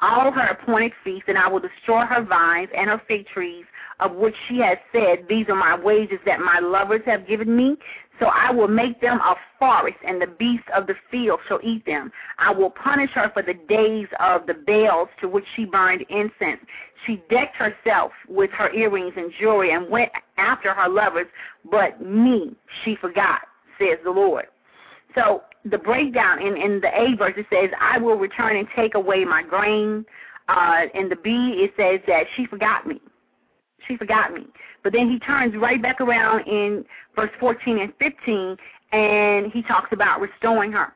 all her appointed feasts, and I will destroy her vines and her fig trees, of which she has said, These are my wages that my lovers have given me. So I will make them a forest, and the beasts of the field shall eat them. I will punish her for the days of the Baals to which she burned incense. She decked herself with her earrings and jewelry and went after her lovers, but me she forgot, says the Lord. So the breakdown in, in the A verse it says, I will return and take away my grain. Uh, in the B it says that she forgot me. She forgot me. But then he turns right back around in verse 14 and 15 and he talks about restoring her.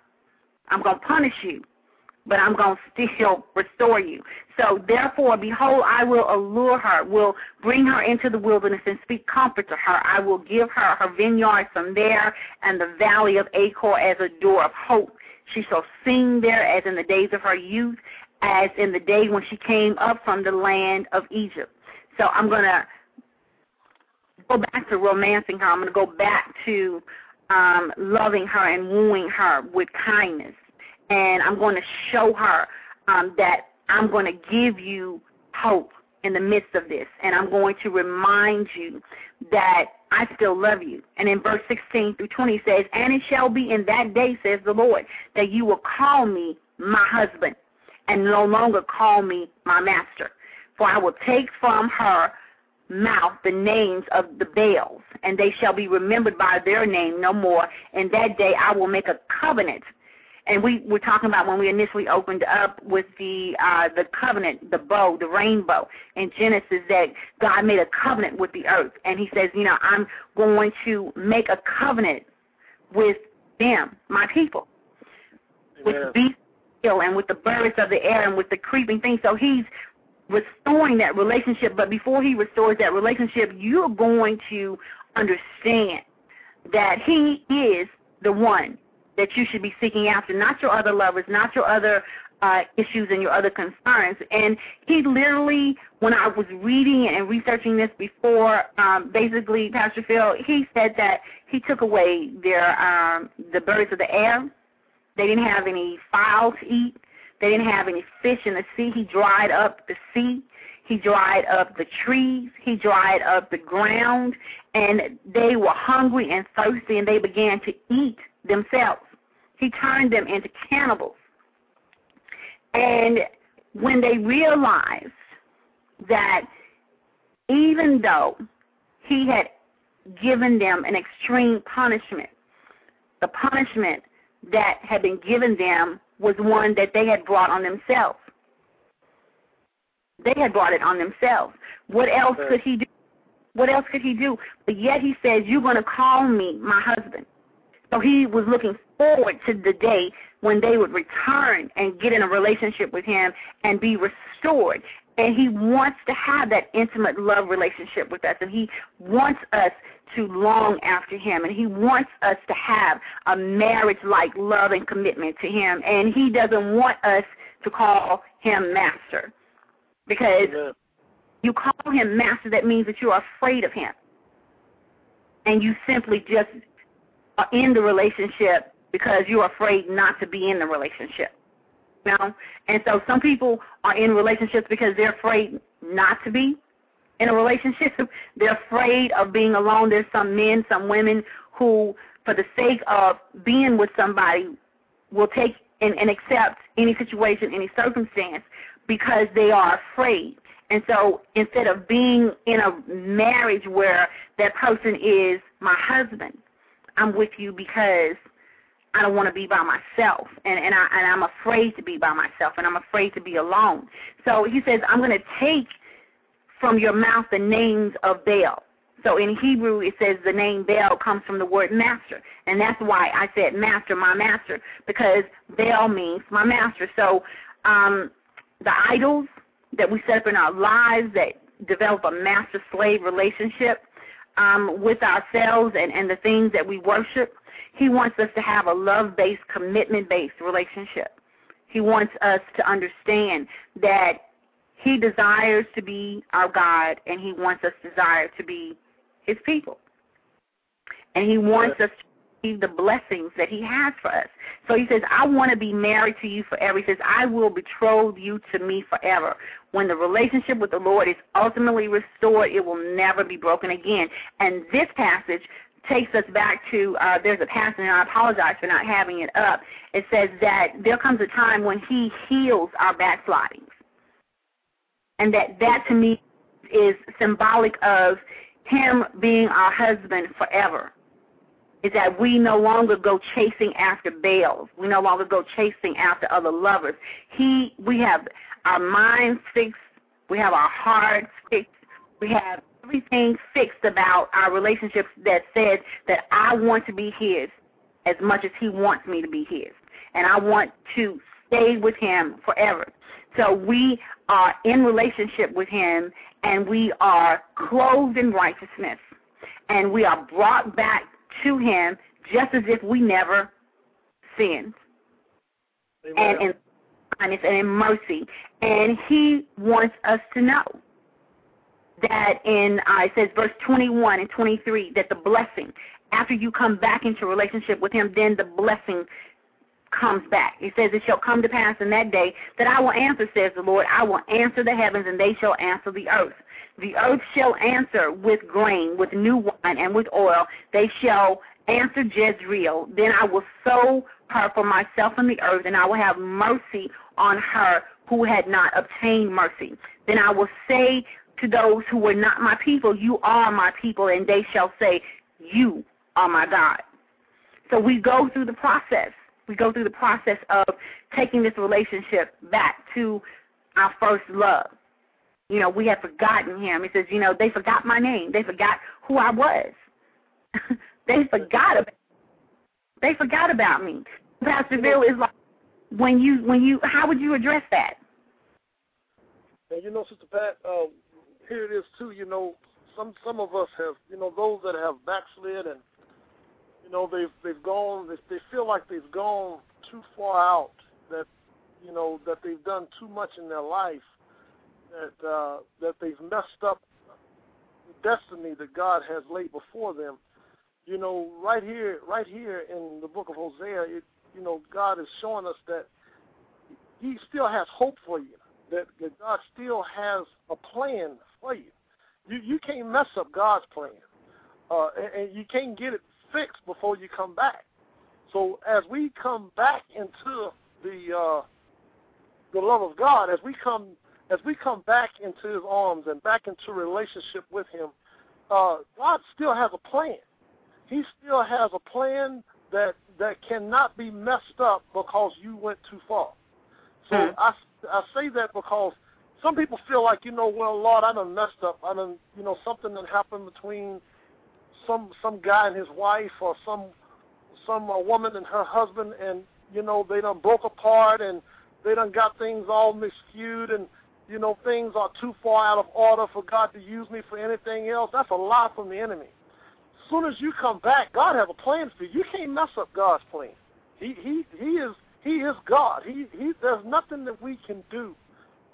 I'm going to punish you, but I'm going to still restore you. So therefore, behold, I will allure her, will bring her into the wilderness and speak comfort to her. I will give her her vineyard from there and the valley of Achor as a door of hope. She shall sing there as in the days of her youth, as in the day when she came up from the land of Egypt. So I'm going to go back to romancing her. I'm going to go back to um, loving her and wooing her with kindness. And I'm going to show her um, that I'm going to give you hope in the midst of this. And I'm going to remind you that I still love you. And in verse 16 through 20 says, And it shall be in that day, says the Lord, that you will call me my husband and no longer call me my master. For I will take from her mouth the names of the Baals, and they shall be remembered by their name no more. In that day I will make a covenant. And we were talking about when we initially opened up with the uh, the covenant, the bow, the rainbow in Genesis, that God made a covenant with the earth, and He says, you know, I'm going to make a covenant with them, my people, with the beasts and with the birds of the air and with the creeping things. So He's restoring that relationship, but before he restores that relationship, you're going to understand that he is the one that you should be seeking after, not your other lovers, not your other uh, issues and your other concerns. And he literally, when I was reading and researching this before, um, basically, Pastor Phil, he said that he took away their um, the birds of the air. They didn't have any fowl to eat. They didn't have any fish in the sea. He dried up the sea. He dried up the trees. He dried up the ground. And they were hungry and thirsty, and they began to eat themselves. He turned them into cannibals. And when they realized that even though he had given them an extreme punishment, the punishment that had been given them was one that they had brought on themselves. They had brought it on themselves. What else could he do? What else could he do? But yet he says, You're going to call me my husband. So he was looking forward to the day when they would return and get in a relationship with him and be restored. And he wants to have that intimate love relationship with us. And he wants us to long after him. And he wants us to have a marriage like love and commitment to him. And he doesn't want us to call him master. Because Amen. you call him master, that means that you're afraid of him. And you simply just are in the relationship because you're afraid not to be in the relationship. You know? And so some people are in relationships because they're afraid not to be in a relationship. They're afraid of being alone. There's some men, some women who, for the sake of being with somebody, will take and, and accept any situation, any circumstance, because they are afraid. And so instead of being in a marriage where that person is my husband, I'm with you because I don't want to be by myself, and and I and I'm afraid to be by myself, and I'm afraid to be alone. So he says, I'm going to take from your mouth the names of Baal. So in Hebrew, it says the name Baal comes from the word master, and that's why I said master, my master, because Baal means my master. So um, the idols that we set up in our lives that develop a master-slave relationship um, with ourselves and, and the things that we worship, he wants us to have a love-based, commitment-based relationship. He wants us to understand that he desires to be our God, and he wants us to desire to be his people. And he wants us to the blessings that he has for us. So he says, I want to be married to you forever. He says, I will betroth you to me forever. When the relationship with the Lord is ultimately restored, it will never be broken again. And this passage takes us back to uh, there's a passage, and I apologize for not having it up. It says that there comes a time when He heals our backslidings, and that that to me is symbolic of Him being our husband forever. Is that we no longer go chasing after Baals. We no longer go chasing after other lovers. He, we have our minds fixed. We have our hearts fixed. We have everything fixed about our relationships that says that I want to be his as much as he wants me to be his. And I want to stay with him forever. So we are in relationship with him and we are clothed in righteousness and we are brought back to him just as if we never sinned. Amen. And in kindness and in mercy. And he wants us to know that in uh, it says verse 21 and 23 that the blessing after you come back into relationship with him then the blessing comes back it says it shall come to pass in that day that i will answer says the lord i will answer the heavens and they shall answer the earth the earth shall answer with grain with new wine and with oil they shall answer jezreel then i will sow her for myself in the earth and i will have mercy on her who had not obtained mercy then i will say to those who were not my people, You are my people, and they shall say, You are my God. So we go through the process. We go through the process of taking this relationship back to our first love. You know, we have forgotten him. He says, you know, they forgot my name. They forgot who I was. they forgot about they forgot about me. Pastor Bill is like when you when you how would you address that? And you know, Sister Pat, uh, here it is too. You know, some some of us have, you know, those that have backslid and you know they've they've gone. They, they feel like they've gone too far out. That you know that they've done too much in their life. That uh, that they've messed up the destiny that God has laid before them. You know, right here, right here in the book of Hosea, it, you know, God is showing us that He still has hope for you. That, that God still has a plan for you. You you can't mess up God's plan, uh, and, and you can't get it fixed before you come back. So as we come back into the uh, the love of God, as we come as we come back into His arms and back into relationship with Him, uh, God still has a plan. He still has a plan that that cannot be messed up because you went too far. So Hmm. I I say that because some people feel like you know, well, Lord, I done messed up. I done, you know, something that happened between some some guy and his wife, or some some uh, woman and her husband, and you know, they done broke apart, and they done got things all miscued, and you know, things are too far out of order for God to use me for anything else. That's a lie from the enemy. As soon as you come back, God has a plan for you. You can't mess up God's plan. He he he is he is God. He he. There's nothing that we can do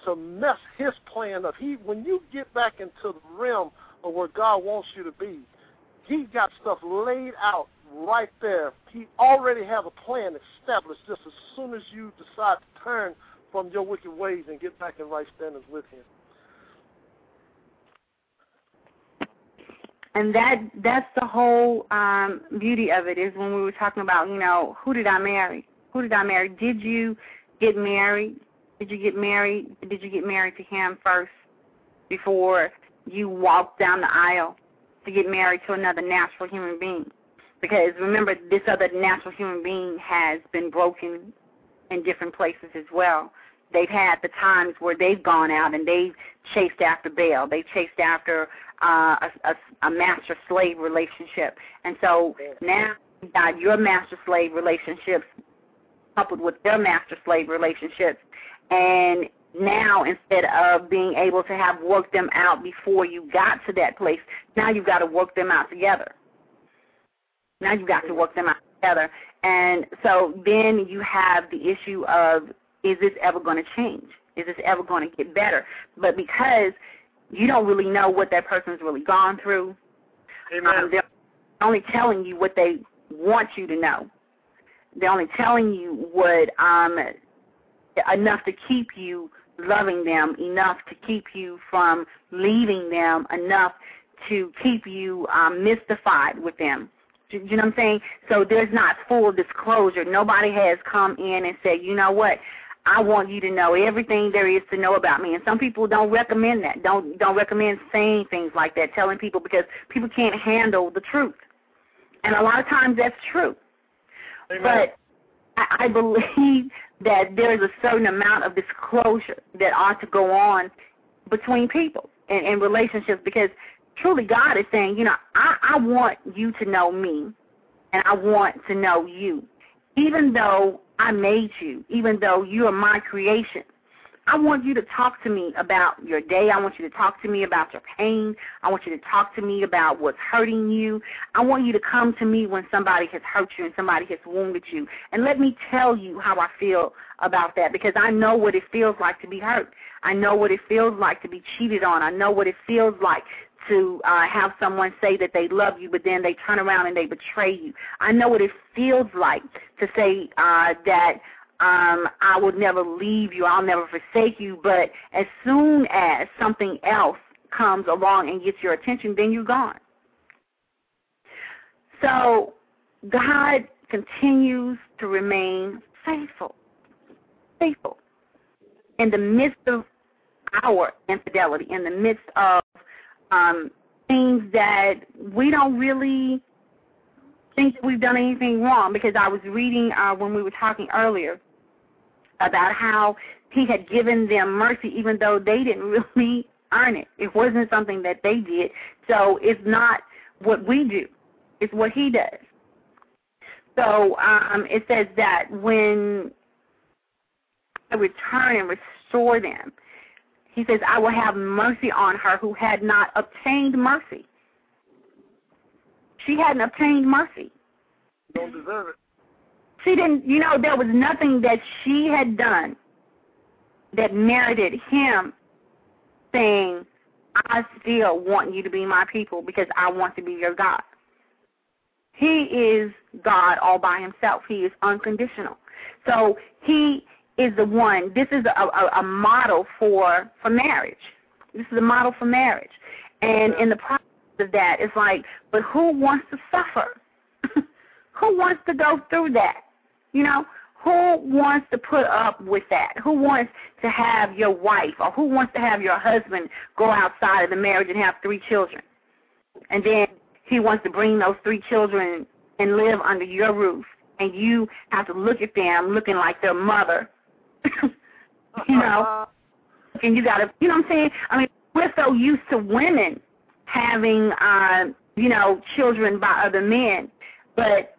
to mess His plan up. He when you get back into the realm of where God wants you to be, He got stuff laid out right there. He already have a plan established. Just as soon as you decide to turn from your wicked ways and get back in right standings with Him. and that that's the whole um beauty of it is when we were talking about you know who did i marry? Who did i marry? Did you get married? Did you get married? Did you get married to him first before you walked down the aisle to get married to another natural human being? Because remember this other natural human being has been broken in different places as well they've had the times where they've gone out and they've chased after Baal. They've chased after uh, a, a, a master slave relationship. And so now you've got your master slave relationships coupled with their master slave relationships. And now instead of being able to have worked them out before you got to that place, now you've got to work them out together. Now you've got to work them out together. And so then you have the issue of is this ever going to change? Is this ever going to get better? But because you don't really know what that person's really gone through, Amen. um, they're only telling you what they want you to know. They're only telling you what um enough to keep you loving them, enough to keep you from leaving them, enough to keep you um, mystified with them. Do you know what I'm saying? So there's not full disclosure. Nobody has come in and said, you know what, I want you to know everything there is to know about me. And some people don't recommend that. Don't don't recommend saying things like that, telling people because people can't handle the truth. And a lot of times that's true. Amen. But I, I believe that there's a certain amount of disclosure that ought to go on between people and in relationships because truly God is saying, you know, I, I want you to know me and I want to know you. Even though I made you, even though you are my creation, I want you to talk to me about your day. I want you to talk to me about your pain. I want you to talk to me about what's hurting you. I want you to come to me when somebody has hurt you and somebody has wounded you. And let me tell you how I feel about that because I know what it feels like to be hurt. I know what it feels like to be cheated on. I know what it feels like to uh, have someone say that they love you, but then they turn around and they betray you. I know what it feels like to say uh, that um, I will never leave you, I'll never forsake you, but as soon as something else comes along and gets your attention, then you're gone. So God continues to remain faithful, faithful in the midst of our infidelity, in the midst of um, things that we don't really think that we've done anything wrong. Because I was reading uh, when we were talking earlier about how He had given them mercy, even though they didn't really earn it. It wasn't something that they did. So it's not what we do; it's what He does. So um, it says that when I return and restore them, he says, I will have mercy on her who had not obtained mercy. She hadn't obtained mercy. Don't deserve it. She didn't, you know, there was nothing that she had done that merited him saying, I still want you to be my people because I want to be your God. He is God all by himself. He is unconditional. So he is the one. This is a, a, a model for for marriage. This is a model for marriage, and in the process of that, it's like, but who wants to suffer? who wants to go through that? You know, who wants to put up with that? Who wants to have your wife or who wants to have your husband go outside of the marriage and have three children, and then he wants to bring those three children and live under your roof, and you have to look at them looking like their mother you know, and you gotta, you know what I'm saying? I mean, we're so used to women having, uh, you know, children by other men, but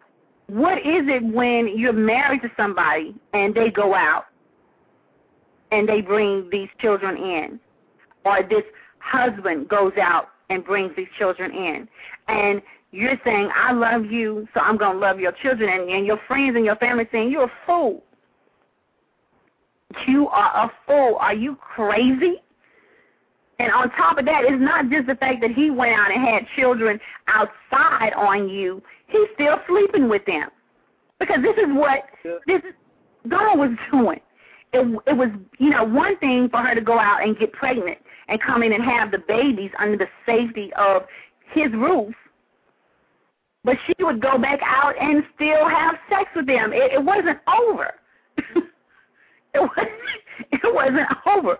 what is it when you're married to somebody and they go out and they bring these children in, or this husband goes out and brings these children in, and you're saying, I love you, so I'm going to love your children, and, and your friends and your family saying, you're a fool. You are a fool. Are you crazy? And on top of that, it's not just the fact that he went out and had children outside on you. He's still sleeping with them. Because this is what this girl was doing. It it was, you know, one thing for her to go out and get pregnant and come in and have the babies under the safety of his roof. But she would go back out and still have sex with them. It, it wasn't over. it wasn't it wasn't over.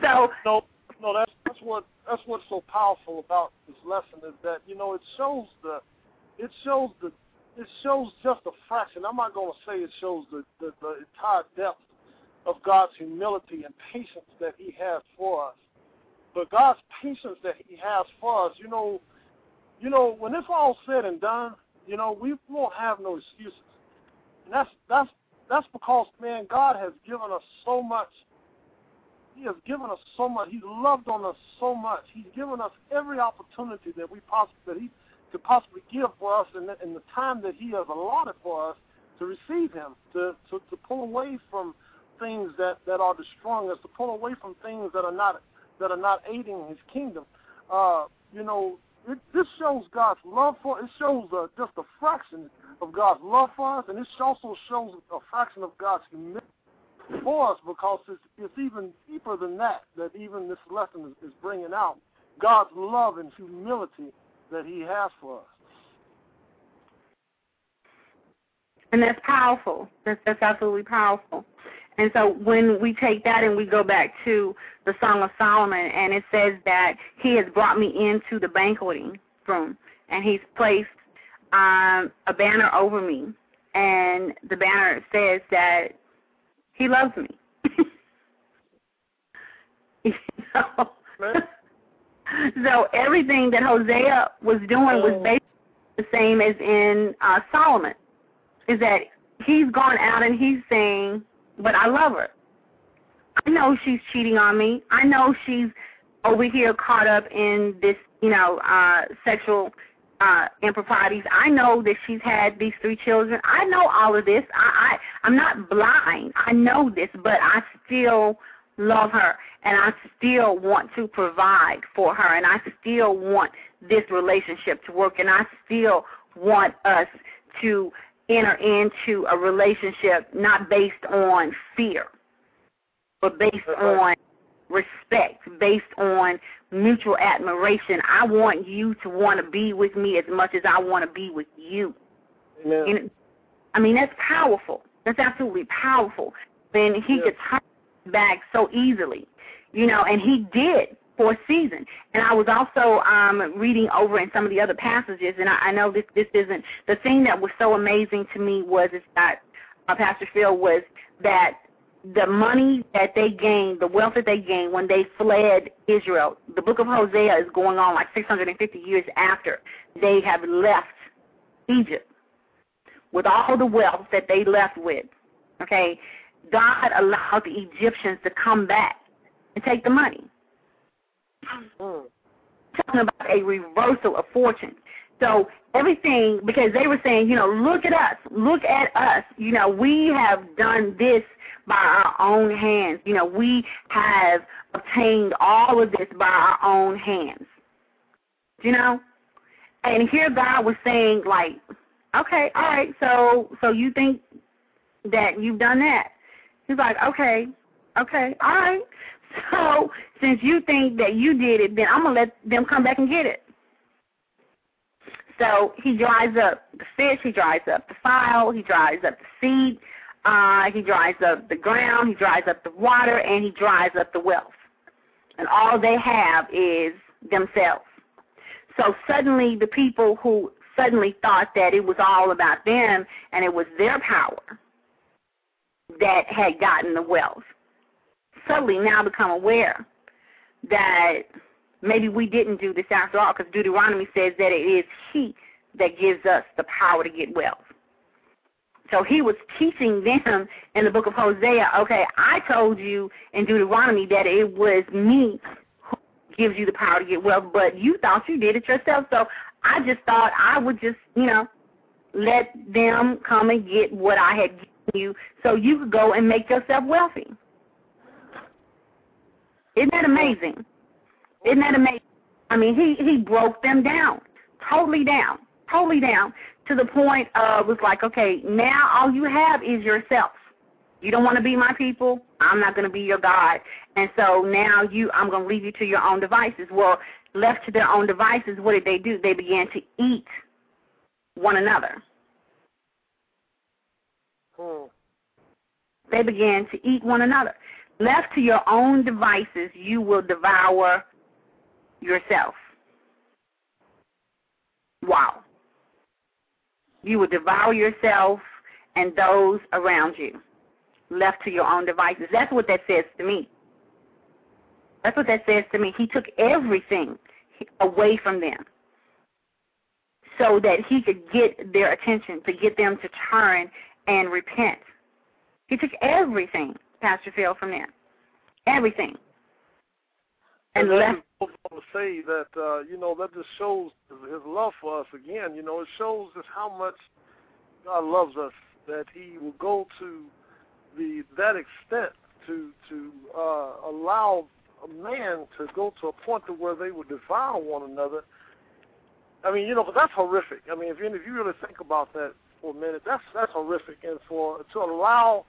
So No, no, that's that's what that's what's so powerful about this lesson is that you know it shows the it shows the it shows just a fraction. I'm not going to say it shows the, the the entire depth of God's humility and patience that He has for us. But God's patience that He has for us, you know, you know, when it's all said and done, you know, we won't have no excuses. And that's that's that's because man, God has given us so much. He has given us so much. He's loved on us so much. He's given us every opportunity that we possibly that He could possibly give for us in the, in the time that He has allotted for us to receive Him, to to, to pull away from things that that are destroying us, to pull away from things that are not that are not aiding His kingdom. Uh, you know, it, this shows God's love for. It shows uh, just a fraction of God's love for us, and it also shows a fraction of God's humility for us because it's, it's even deeper than that, that even this lesson is, is bringing out God's love and humility that He has for us. And that's powerful. That's that's absolutely powerful. And so when we take that and we go back to the Song of Solomon, and it says that He has brought me into the banqueting room, and He's placed um, a banner over me, and the banner says that He loves me. you know? so everything that Hosea was doing was basically the same as in uh, Solomon, is that he's gone out and he's saying, "But I love her. I know she's cheating on me. I know she's over here caught up in this, you know, uh, sexual uh, improprieties. I know that she's had these three children. I know all of this. I, I I'm not blind. I know this, but I still love her and I still want to provide for her and I still want this relationship to work and I still want us to enter into a relationship not based on fear but based on respect, based on mutual admiration. I want you to want to be with me as much as I want to be with you. Amen. And, I mean, that's powerful. That's absolutely powerful. And he Yeah. could turn back so easily, you know, and he did for a season. And I was also um reading over in some of the other passages, and I, I know this this isn't the thing that was so amazing to me was that uh, Pastor Phil was that the money that they gained, the wealth that they gained when they fled Israel. The book of Hosea is going on like 650 years after they have left Egypt with all the wealth that they left with. Okay, God allowed the Egyptians to come back and take the money. Mm. Talking about a reversal of fortune. So everything because they were saying, you know, look at us, look at us. You know, we have done this by our own hands. You know, we have obtained all of this by our own hands. You know? And here God was saying like, okay, all right, so so you think that you've done that. He's like, okay, okay, all right. So since you think that you did it, then I'm gonna let them come back and get it. So he dries up the fish, he dries up the file, he dries up the seed, uh, he dries up the ground, he dries up the water, and he dries up the wealth. And all they have is themselves. So suddenly the people who suddenly thought that it was all about them and it was their power that had gotten the wealth suddenly now become aware that maybe we didn't do this after all because Deuteronomy says that it is he that gives us the power to get wealth. So he was teaching them in the book of Hosea, okay, I told you in Deuteronomy that it was me who gives you the power to get wealth, but you thought you did it yourself. So I just thought I would just, you know, let them come and get what I had given you so you could go and make yourself wealthy. Isn't that amazing? Isn't that amazing? I mean, he he broke them down, totally down, totally down to the point of was like, okay, now all you have is yourself. You don't want to be my people. I'm not going to be your God. And so now you, I'm going to leave you to your own devices. Well, left to their own devices, what did they do? They began to eat one another. Hmm. They began to eat one another. Left to your own devices, you will devour yourself. Wow. You will devour yourself and those around you. Left to your own devices. That's what that says to me. That's what that says to me. He took everything away from them so that he could get their attention, to get them to turn and repent. He took everything, Pastor Phil, from them. Everything. And that left is also to say that uh, you know that just shows His love for us again. You know, it shows just how much God loves us that He will go to the that extent to to uh, allow a man to go to a point to where they would devour one another. I mean, you know, 'cause that's horrific. I mean, if you if you really think about that, for a minute. That's that's horrific, and for to allow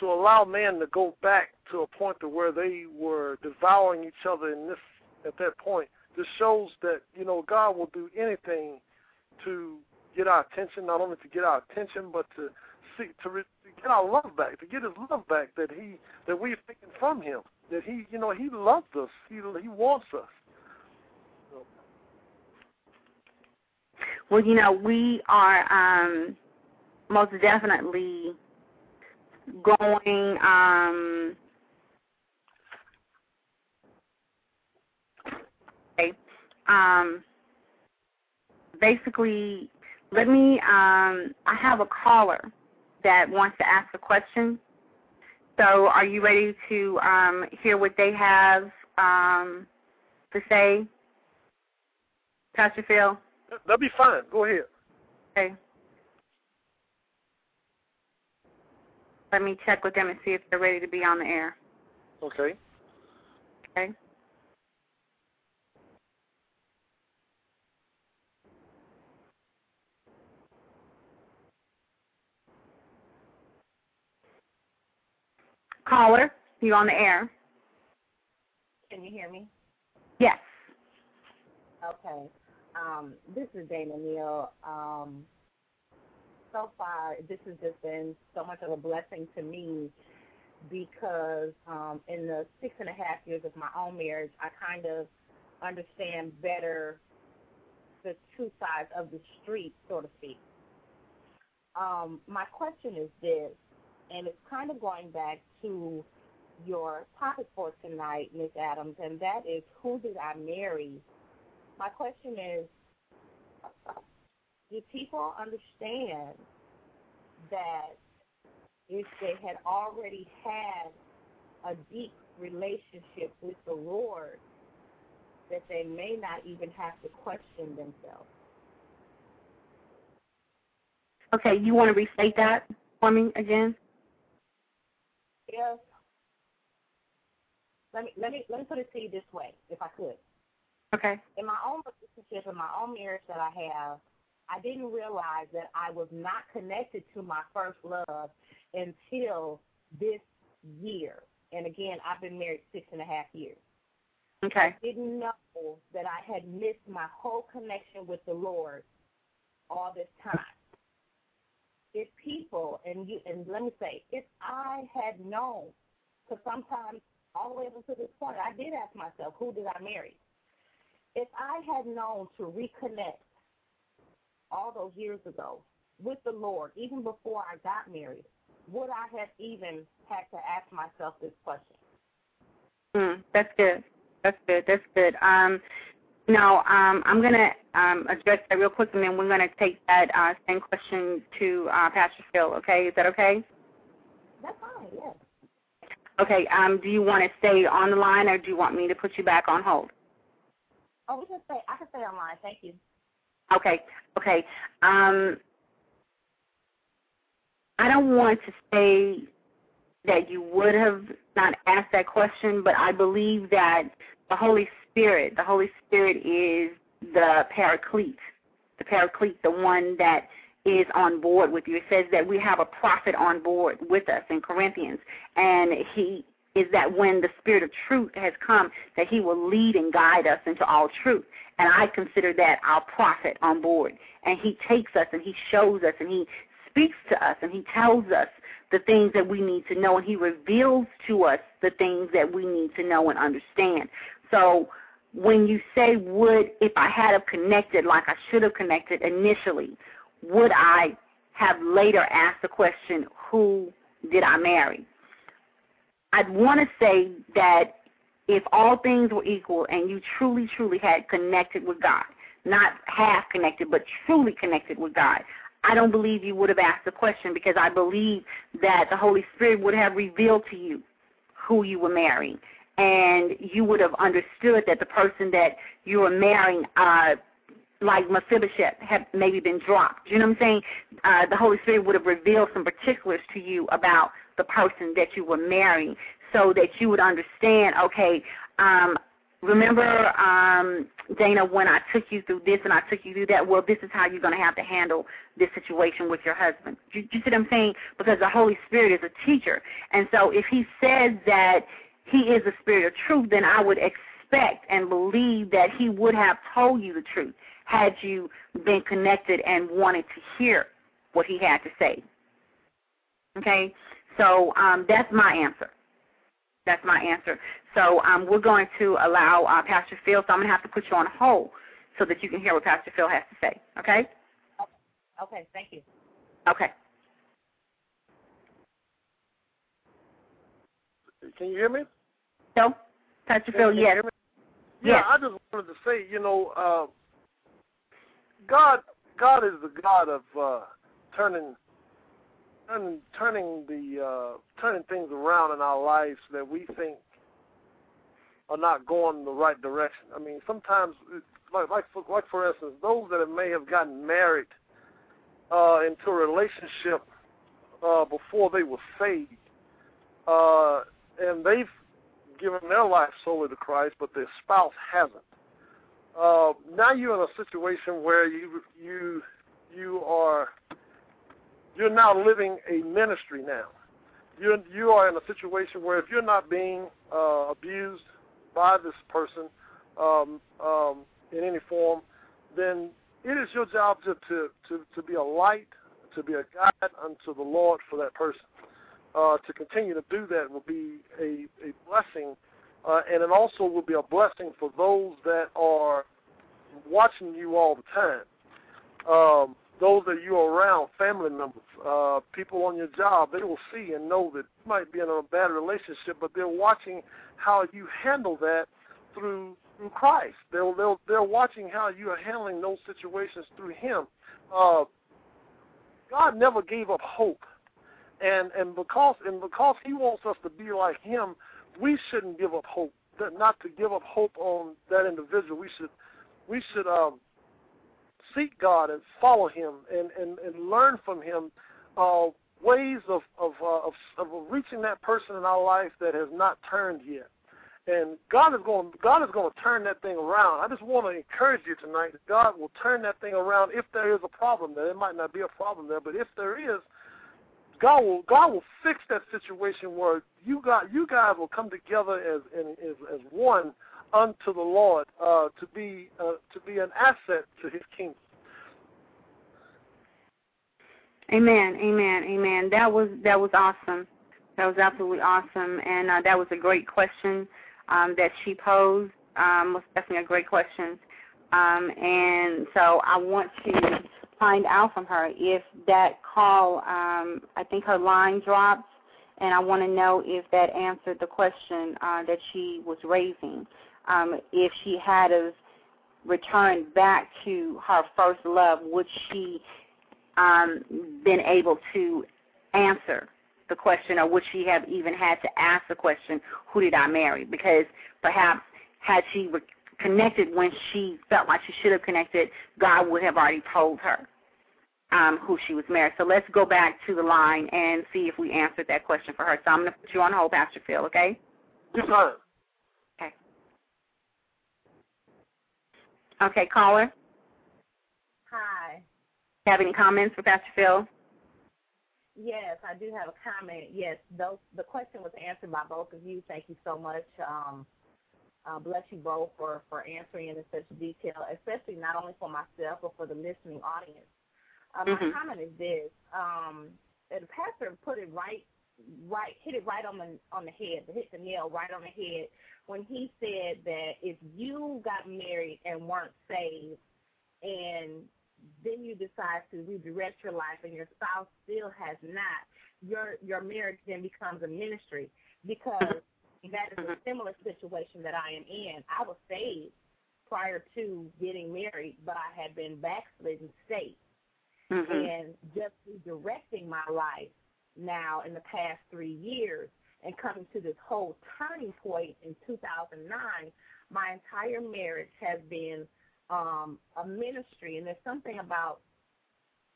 to allow man to go back to a point to where they were devouring each other in this at that point. This shows that you know God will do anything to get our attention, not only to get our attention, but to see to, re, to get our love back, to get His love back that He that we've taken from Him. That He, you know, He loves us. He He wants us. Well, you know, we are um, most definitely going. Um, okay, um, basically, let me. Um, I have a caller that wants to ask a question. So, are you ready to um, hear what they have um, to say, Pastor Phil? That'll be fine. Go ahead. Okay. Let me check with them and see if they're ready to be on the air. Okay. Okay. Caller, you on the air? Can you hear me? Yes. Okay. Um, this is Dana Neal. Um, so far, this has just been so much of a blessing to me because um, in the six and a half years of my own marriage, I kind of understand better the two sides of the street, so to speak. Um, my question is this, and it's kind of going back to your topic for tonight, Ms. Adams, and that is who did I marry? My question is, do people understand that if they had already had a deep relationship with the Lord, that they may not even have to question themselves? Okay, you want to restate that for me again? If let me let me let me put it to you this way, if I could. Okay. In my own relationship, in my own marriage that I have, I didn't realize that I was not connected to my first love until this year. And again, I've been married six and a half years. Okay. I didn't know that I had missed my whole connection with the Lord all this time. If people and you and let me say, if I had known, because sometimes all the way up to this point, I did ask myself, who did I marry? If I had known to reconnect all those years ago with the Lord, even before I got married, would I have even had to ask myself this question? Mm, that's good. That's good. That's good. Um, now, um, I'm going to um, address that real quick, and then we're going to take that uh, same question to uh, Pastor Phil. Okay, is that okay? That's fine. Yes. Okay. Um, do you want to stay on the line, or do you want me to put you back on hold? Oh, we can stay. I can stay online. Thank you. Okay. Okay. Um, I don't want to say that you would have not asked that question, but I believe that the Holy Spirit, the Holy Spirit is the paraclete, the paraclete, the one that is on board with you. It says that we have a prophet on board with us in Corinthians, and he is that when the Spirit of truth has come, that he will lead and guide us into all truth. And I consider that our prophet on board. And he takes us and he shows us and he speaks to us and he tells us the things that we need to know and he reveals to us the things that we need to know and understand. So when you say would if I had have connected like I should have connected initially, would I have later asked the question, who did I marry? I'd want to say that if all things were equal and you truly, truly had connected with God, not half connected, but truly connected with God, I don't believe you would have asked the question because I believe that the Holy Spirit would have revealed to you who you were marrying. And you would have understood that the person that you were marrying, uh, like Mephibosheth, had maybe been dropped. You know what I'm saying? Uh, the Holy Spirit would have revealed some particulars to you about the person that you were marrying so that you would understand, okay, um, remember, um, Dana, when I took you through this and I took you through that, well, this is how you're going to have to handle this situation with your husband. Do you see what I'm saying? Because the Holy Spirit is a teacher. And so if he says that he is the spirit of truth, then I would expect and believe that he would have told you the truth had you been connected and wanted to hear what he had to say. Okay? So um, that's my answer. That's my answer. So um, we're going to allow uh, Pastor Phil, so I'm going to have to put you on hold so that you can hear what Pastor Phil has to say. Okay? Okay, thank you. Okay. Can you hear me? No. Pastor Phil, can yes. Yeah, Yes. I just wanted to say, you know, uh, God, God is the God of uh, turning, turning, turning the, uh, turning things around in our lives that we think are not going the right direction. I mean, sometimes, like, like, for, like for instance, those that may have gotten married uh, into a relationship uh, before they were saved, uh, and they've given their life solely to Christ, but their spouse hasn't. Uh, now you're in a situation where you you you are you're now living a ministry now. You you are in a situation where if you're not being uh, abused by this person um, um, in any form, then it is your job to, to to to be a light, to be a guide unto the Lord for that person. Uh, to continue to do that will be a, a blessing, uh, and it also will be a blessing for those that are watching you all the time. Um, those that you're around, family members, uh, people on your job, they will see and know that you might be in a bad relationship, but they're watching how you handle that through through Christ. They'll they'll they're watching how you are handling those situations through Him. Uh, God never gave up hope and and because and because he wants us to be like him, we shouldn't give up hope. Not to give up hope on that individual. We should we should um, seek God and follow Him and and, and learn from Him uh, ways of of, uh, of of reaching that person in our life that has not turned yet. And God is going God is going to turn that thing around. I just want to encourage you tonight that God will turn that thing around if there is a problem there. There might not be a problem there, but if there is, God will God will fix that situation where you got you guys will come together as as, as one unto the Lord uh, to be uh, to be an asset to His kingdom. Amen, amen, amen. That was that was awesome. That was absolutely awesome, and uh, that was a great question um, that she posed. Um, was definitely a great question, um, and so I want to find out from her if that call. Um, I think her line dropped, and I want to know if that answered the question uh, that she was raising. Um, if she had have returned back to her first love, would she um, been able to answer the question, or would she have even had to ask the question, "Who did I marry?" Because perhaps had she re- connected when she felt like she should have connected, God would have already told her um, who she was married. So let's go back to the line and see if we answered that question for her. So I'm going to put you on hold, Pastor Phil. Okay? Yes, ma'am. Okay. Okay, caller. Hi. Have any comments for Pastor Phil? Yes, I do have a comment. Yes, those the question was answered by both of you. Thank you so much. Um, uh, bless you both for for answering it in such detail, especially not only for myself but for the listening audience. Uh. My comment is this: um, the pastor put it right, right, hit it right on the on the head, hit the nail right on the head when he said that if you got married and weren't saved, and then you decide to redirect your life and your spouse still has not, your your marriage then becomes a ministry because that is a similar situation that I am in. I was saved prior to getting married, but I had been backslidden state Mm-hmm. and just redirecting my life now in the past three years and coming to this whole turning point in 2009, my entire marriage has been um, a ministry, and there's something about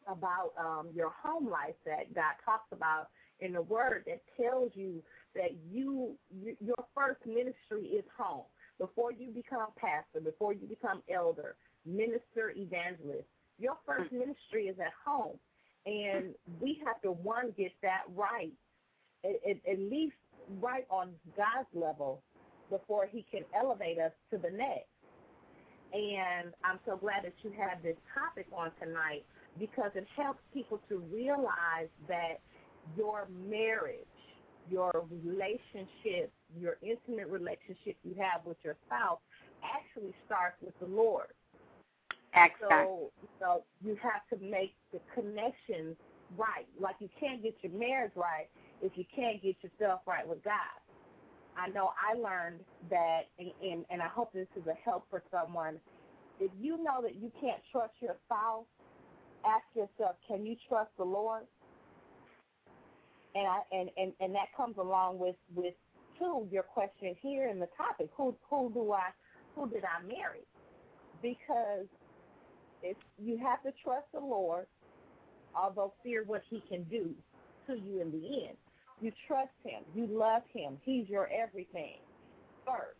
about um, your home life that God talks about in the Word that tells you that you, you your first ministry is home. before you become pastor, before you become elder, minister, evangelist, your first ministry is at home. And we have to, one, get that right, at, least right on God's level before he can elevate us to the next. And I'm so glad that you have this topic on tonight because it helps people to realize that your marriage, your relationship, your intimate relationship you have with your spouse actually starts with the Lord. Excellent. So, so you have to make the connections right. Like you can't get your marriage right if you can't get yourself right with God. I know I learned that, and, and, and I hope this is a help for someone. If you know that you can't trust your spouse, ask yourself, can you trust the Lord? And I and, and, and that comes along with with two your question here in the topic. Who who do I who did I marry? Because if you have to trust the Lord, although fear what He can do to you in the end. You trust Him. You love Him. He's your everything first.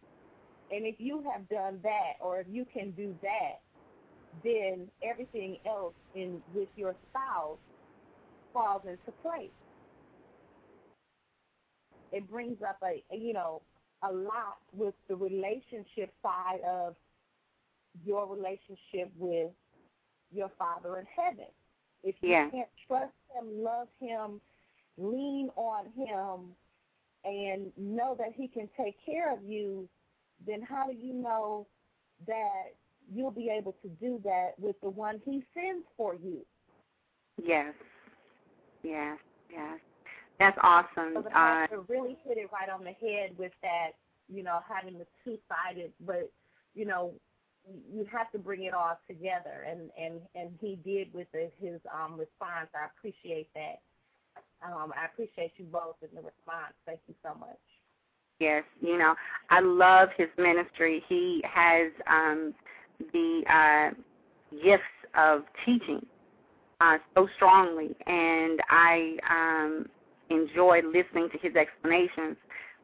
And if you have done that, or if you can do that, then everything else in with your spouse falls into place. It brings up a, you know a lot with the relationship side of your relationship with your Father in heaven. If you Yeah. can't trust Him, love Him, lean on Him, and know that He can take care of you, then how do you know that you'll be able to do that with the one He sends for you? Yes. Yes. Yes. That's awesome. So the Uh, pastor really hit it right on the head with that, you know, having the two sided, but you know, you have to bring it all together, and and and he did with the, his um response. I appreciate that. Um, I appreciate you both in the response. Thank you so much. Yes, you know, I love his ministry. He has um, the uh, gifts of teaching uh, so strongly, and I um, enjoy listening to his explanations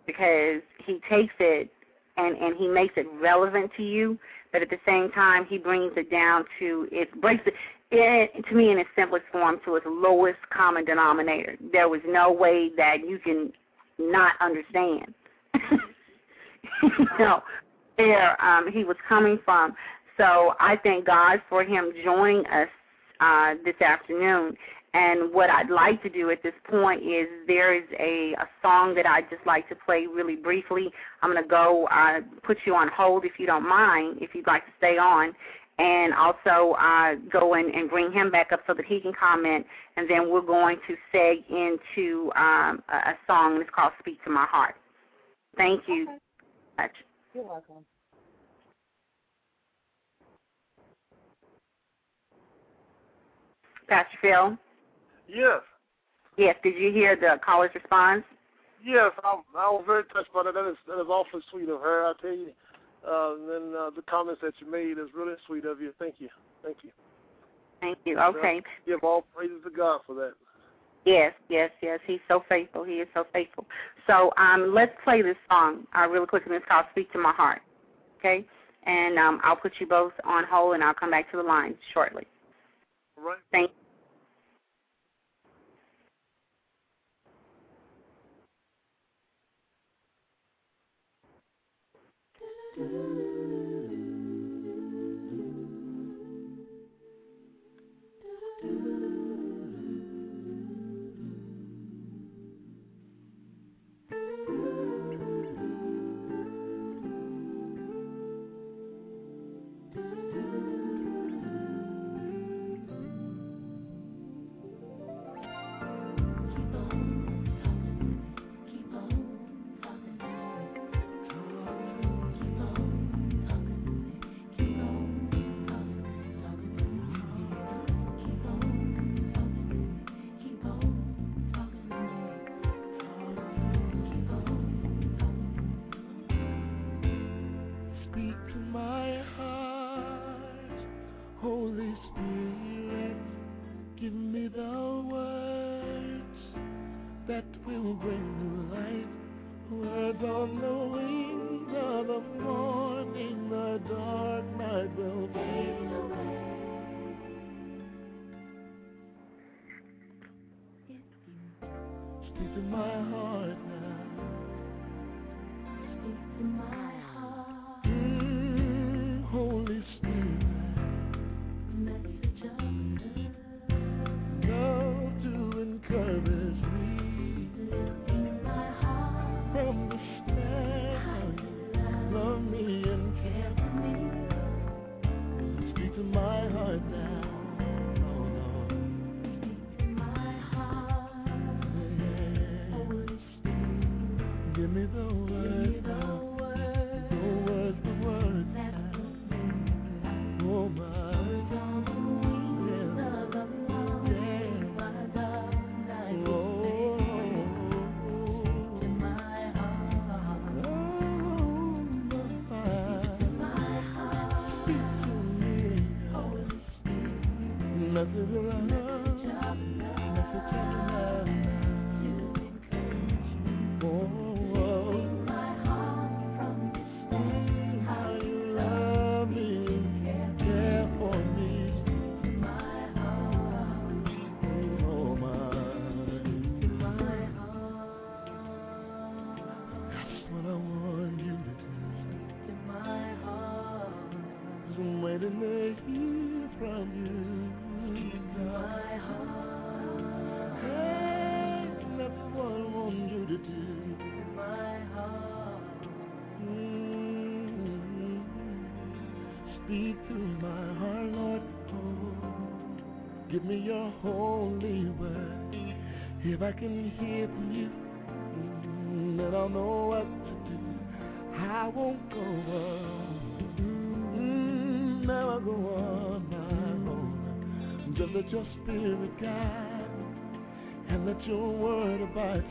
because he takes it and and he makes it relevant to you, but at the same time he brings it down to it breaks it. To me, in its simplest form, to its lowest common denominator. There was no way that you can not understand you know, where um, he was coming from. So I thank God for him joining us uh, this afternoon. And what I'd like to do at this point is there is a, a song that I'd just like to play really briefly. I'm going to go uh, put you on hold if you don't mind, if you'd like to stay on, and also uh, go in and bring him back up so that he can comment. And then we're going to seg into um, a, a song, and it's called Speak to My Heart. Thank you Okay. much. You're welcome. Pastor Phil? Yes. Yes, did you hear the caller's response? Yes, I, I was very touched by that. That is that is awfully sweet of her. I tell you, uh, and then uh, the comments that you made is really sweet of you. Thank you, thank you. Thank you. Okay. Give all praises to God for that. Yes, yes, yes. He's so faithful. He is so faithful. So um, let's play this song uh, really quick, and it's called "Speak to My Heart." Okay, and um, I'll put you both on hold, and I'll come back to the line shortly. All right. Thank. Keep I can hear from you, mm, then I'll know what to do. I won't go on. Mm, never go on my own. Just let your spirit guide and let your word abide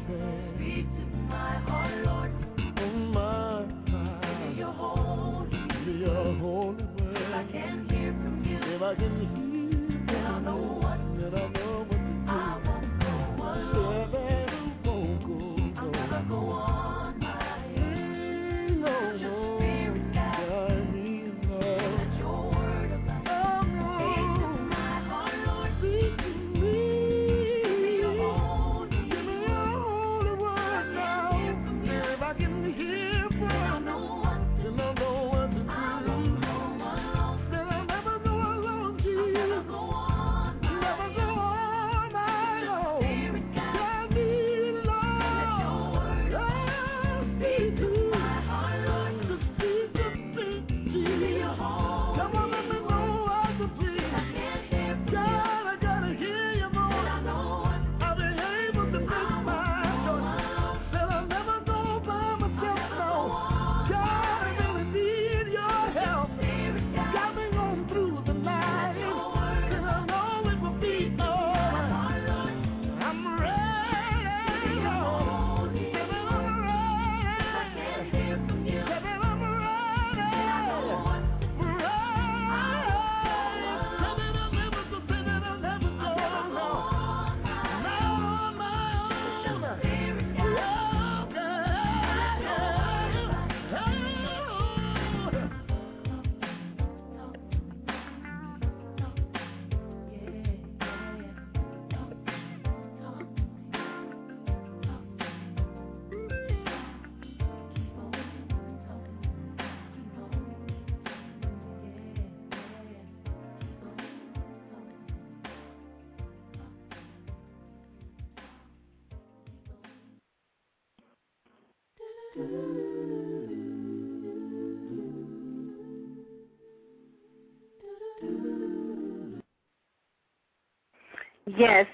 Yes.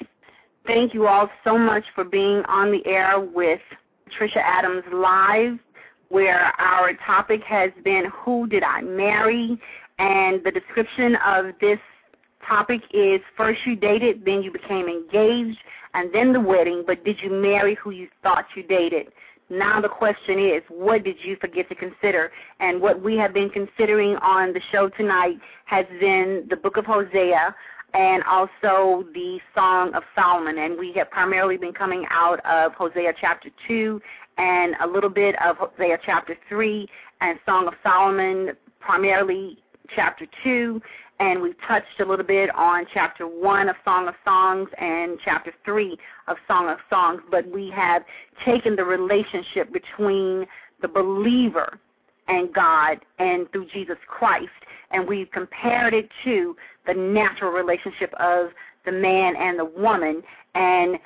Thank you all so much for being on the air with Trisha Adams Live, where our topic has been Who Did I Marry? And the description of this topic is first you dated, then you became engaged, and then the wedding, but did you marry who you thought you dated? Now the question is, what did you forget to consider? And what we have been considering on the show tonight has been the book of Hosea and also the Song of Solomon. And we have primarily been coming out of Hosea chapter 2 and a little bit of Hosea chapter 3 and Song of Solomon, primarily chapter 2. And we've touched a little bit on chapter 1 of Song of Songs and chapter 3 of Song of Songs. But we have taken the relationship between the believer and God and through Jesus Christ, and we've compared it to the natural relationship of the man and the woman, and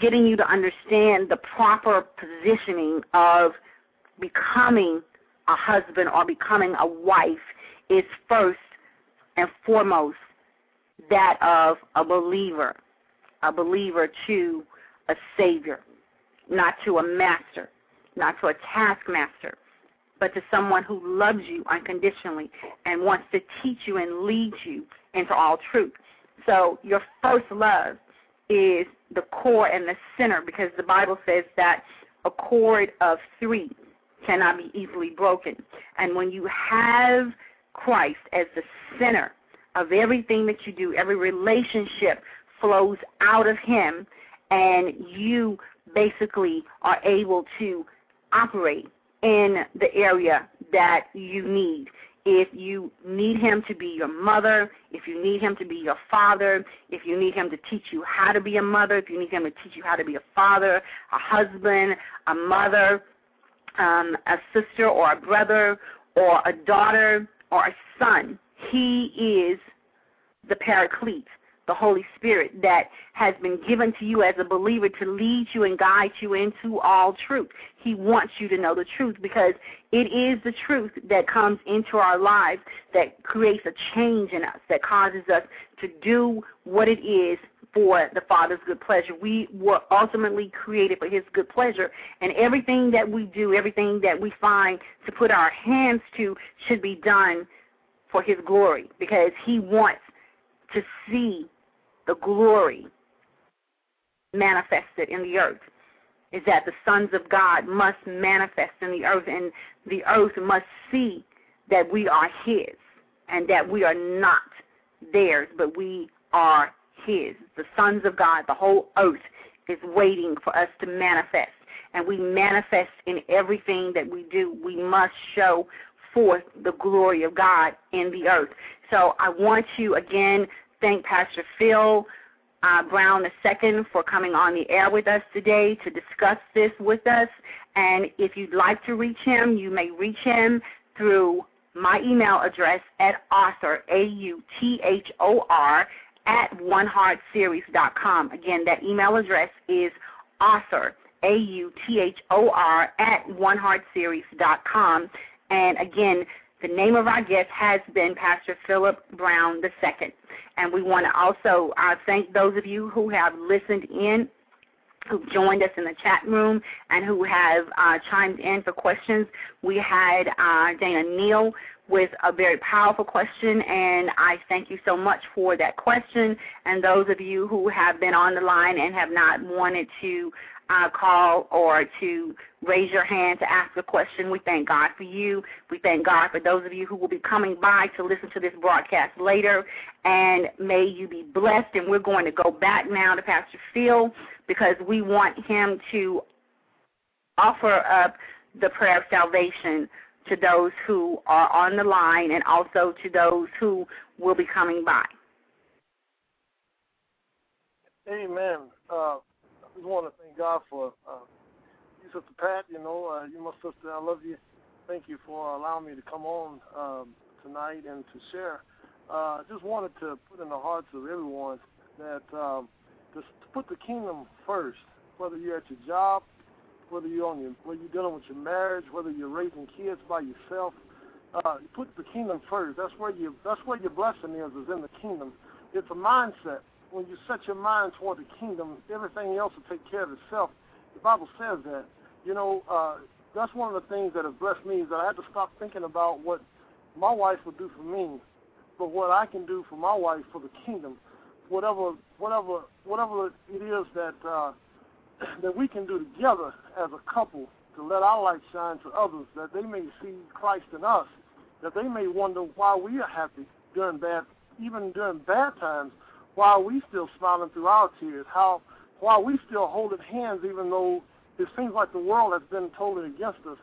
getting you to understand the proper positioning of becoming a husband or becoming a wife is first and foremost that of a believer, a believer to a Savior, not to a master, not to a taskmaster, but to someone who loves you unconditionally and wants to teach you and lead you into all truth. So your first love is the core and the center because the Bible says that a cord of three cannot be easily broken. And when you have Christ as the center of everything that you do, every relationship flows out of Him, and you basically are able to operate in the area that you need. If you need him to be your mother, if you need him to be your father, if you need him to teach you how to be a mother, if you need him to teach you how to be a father, a husband, a mother, um, a sister or a brother or a daughter or a son, he is the paraclete the Holy Spirit that has been given to you as a believer to lead you and guide you into all truth. He wants you to know the truth because it is the truth that comes into our lives that creates a change in us, that causes us to do what it is for the Father's good pleasure. We were ultimately created for His good pleasure, and everything that we do, everything that we find to put our hands to, should be done for His glory because He wants to see the glory manifested in the earth is that the sons of God must manifest in the earth, and the earth must see that we are His and that we are not theirs, but we are His. The sons of God, the whole earth is waiting for us to manifest, and we manifest in everything that we do. We must show forth the glory of God in the earth. So I want you again thank Pastor Phil uh, Brown II for coming on the air with us today to discuss this with us. And if you'd like to reach him, you may reach him through my email address at author, A-U-T-H-O-R, at oneheartseries.com. Again, that email address is author, A-U-T-H-O-R, at oneheartseries.com. And again, the name of our guest has been Pastor Philip Brown II. And we want to also uh, thank those of you who have listened in, who joined us in the chat room, and who have uh, chimed in for questions. We had uh, Dana Neal with a very powerful question, and I thank you so much for that question. And those of you who have been on the line and have not wanted to uh, call or to raise your hand to ask a question. We thank God for you. We thank God for those of you who will be coming by to listen to this broadcast later. And may you be blessed. And we're going to go back now to Pastor Phil because we want him to offer up the prayer of salvation to those who are on the line and also to those who will be coming by. Amen. Uh, just want to God for uh, you, Sister Pat. You know, uh, you my sister. I love you. Thank you for allowing me to come on um, tonight and to share. I uh, just wanted to put in the hearts of everyone that um, just to put the kingdom first. Whether you're at your job, whether you're on your, whether you're dealing with your marriage, whether you're raising kids by yourself, uh, put the kingdom first. That's where you. That's where your blessing is. Is in the kingdom. It's a mindset when you set your mind toward the kingdom, everything else will take care of itself. The Bible says that. You know, uh, that's one of the things that has blessed me is that I had to stop thinking about what my wife would do for me, but what I can do for my wife for the kingdom. Whatever, whatever, whatever it is that uh, that we can do together as a couple to let our light shine to others, that they may see Christ in us, that they may wonder why we are happy during bad, even during bad times, why are we still smiling through our tears? How why are we still holding hands even though it seems like the world has been totally against us?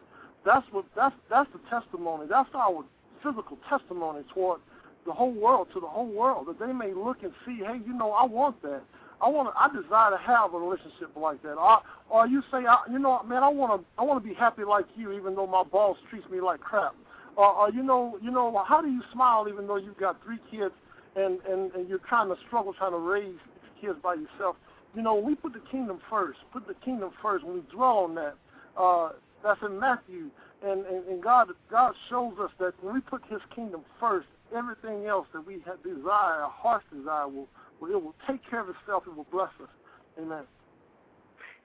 That's what that's that's the testimony. That's our physical testimony toward the whole world, to the whole world, that they may look and see, hey, you know, I want that. I want to, I desire to have a relationship like that. Or, or you say, I, you know, man, I want to, I want to be happy like you, even though my boss treats me like crap. Or, or you know, you know, how do you smile even though you've got three kids and, and, and you're trying to struggle trying to raise kids by yourself. You know, we put the kingdom first. Put the kingdom first. When we dwell on that, uh, that's in Matthew. And, and, and God God shows us that when we put His kingdom first, everything else that we have desire, our heart's desire, will, will it will take care of itself. It will bless us. Amen.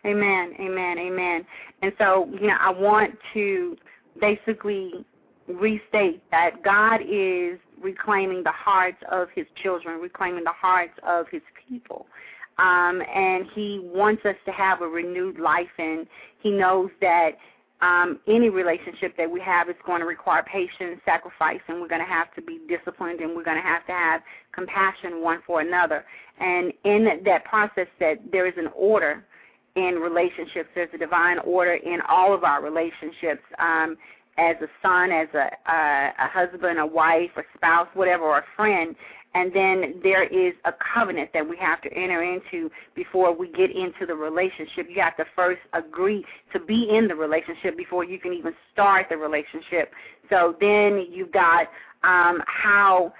Amen. Amen. Amen. And so, you know, I want to basically restate that God is reclaiming the hearts of his children, reclaiming the hearts of his people. Um, and he wants us to have a renewed life, and he knows that um, any relationship that we have is going to require patience, sacrifice, and we're going to have to be disciplined, and we're going to have to have compassion one for another. And in that process, that there is an order in relationships. There's a divine order in all of our relationships. Um, as a son, as a, a a husband, a wife, a spouse, whatever, or a friend, and then there is a covenant that we have to enter into before we get into the relationship. You have to first agree to be in the relationship before you can even start the relationship. So then you've got um, how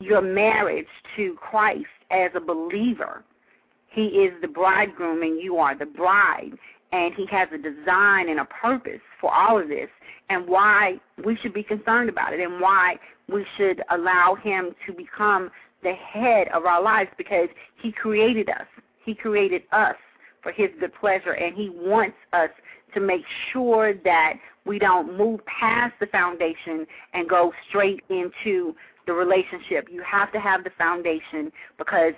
your marriage to Christ as a believer. He is the bridegroom and you are the bride. And he has a design and a purpose for all of this and why we should be concerned about it and why we should allow him to become the head of our lives because he created us. He created us for his good pleasure and he wants us to make sure that we don't move past the foundation and go straight into the relationship. You have to have the foundation because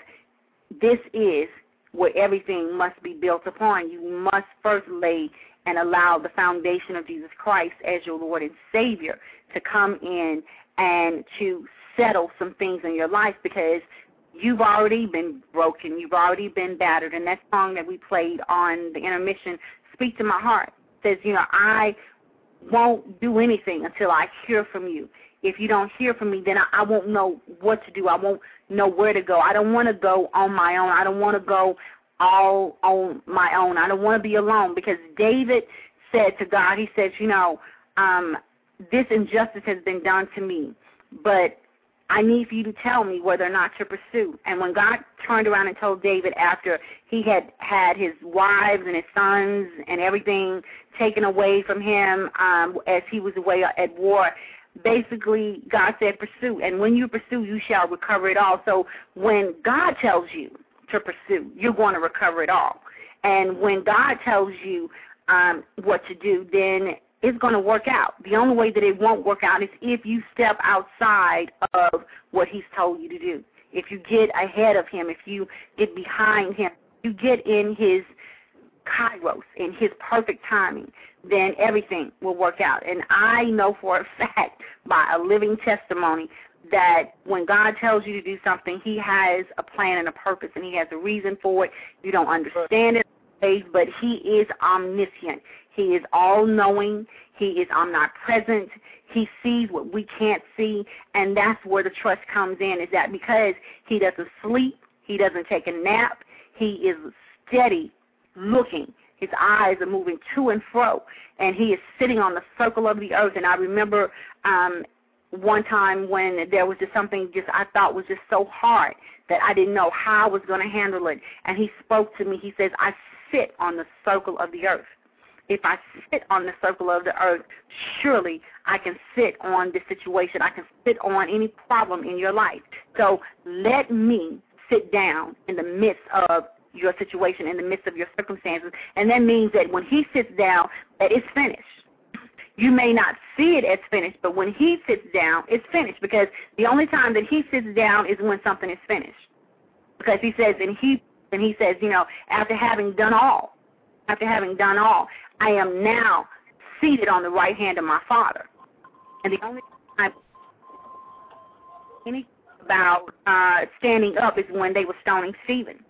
this is where everything must be built upon. You must first lay and allow the foundation of Jesus Christ as your Lord and Savior to come in and to settle some things in your life because you've already been broken, you've already been battered. And that song that we played on the intermission, Speak to My Heart, says, you know, I won't do anything until I hear from you. If you don't hear from me, then I, I won't know what to do. I won't know where to go. I don't want to go on my own. I don't want to go all on my own. I don't want to be alone because David said to God, he said, you know, um, this injustice has been done to me, but I need for you to tell me whether or not to pursue. And when God turned around and told David after he had had his wives and his sons and everything taken away from him um, as he was away at war, basically God said pursue. And when you pursue, you shall recover it all. So when God tells you to pursue, you're going to recover it all. And when God tells you um, what to do, then it's going to work out. The only way that it won't work out is if you step outside of what he's told you to do. If you get ahead of him, if you get behind him, you get in his kairos, in his perfect timing, then everything will work out. And I know for a fact by a living testimony that when God tells you to do something, He has a plan and a purpose, and He has a reason for it. You don't understand it, but He is omniscient. He is all knowing. He is omnipresent. He sees what we can't see, and that's where the trust comes in. Is that because He doesn't sleep, He doesn't take a nap, He is steady looking. His eyes are moving to and fro, and he is sitting on the circle of the earth. And I remember um, one time when there was just something just I thought was just so hard that I didn't know how I was going to handle it. And he spoke to me. He says, I sit on the circle of the earth. If I sit on the circle of the earth, surely I can sit on this situation. I can sit on any problem in your life. So let me sit down in the midst of your situation, in the midst of your circumstances. And that means that when he sits down, that it's finished you may not see it as finished, but when he sits down, it's finished because the only time that he sits down is when something is finished. Because he says, and he and he says, you know, after having done all, after having done all, I am now seated on the right hand of my Father. And the only time any about uh, standing up is when they were stoning Stephen.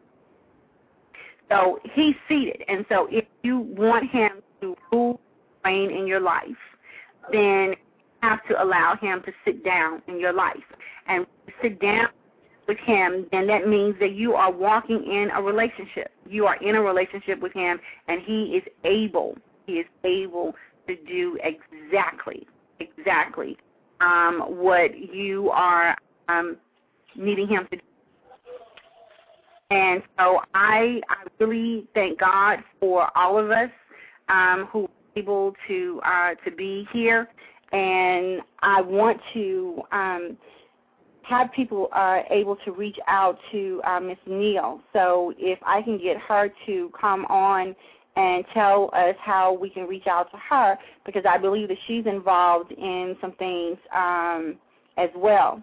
So he's seated, and so if you want him to rule reign in your life, then you have to allow him to sit down in your life. And sit down with him, then that means that you are walking in a relationship. You are in a relationship with him, and he is able, he is able to do exactly, exactly um, what you are um, needing him to do. And so I, I really thank God for all of us um, who able to uh, to be here, and I want to um, have people uh, able to reach out to uh, Miss Neal. So if I can get her to come on and tell us how we can reach out to her, because I believe that she's involved in some things um, as well.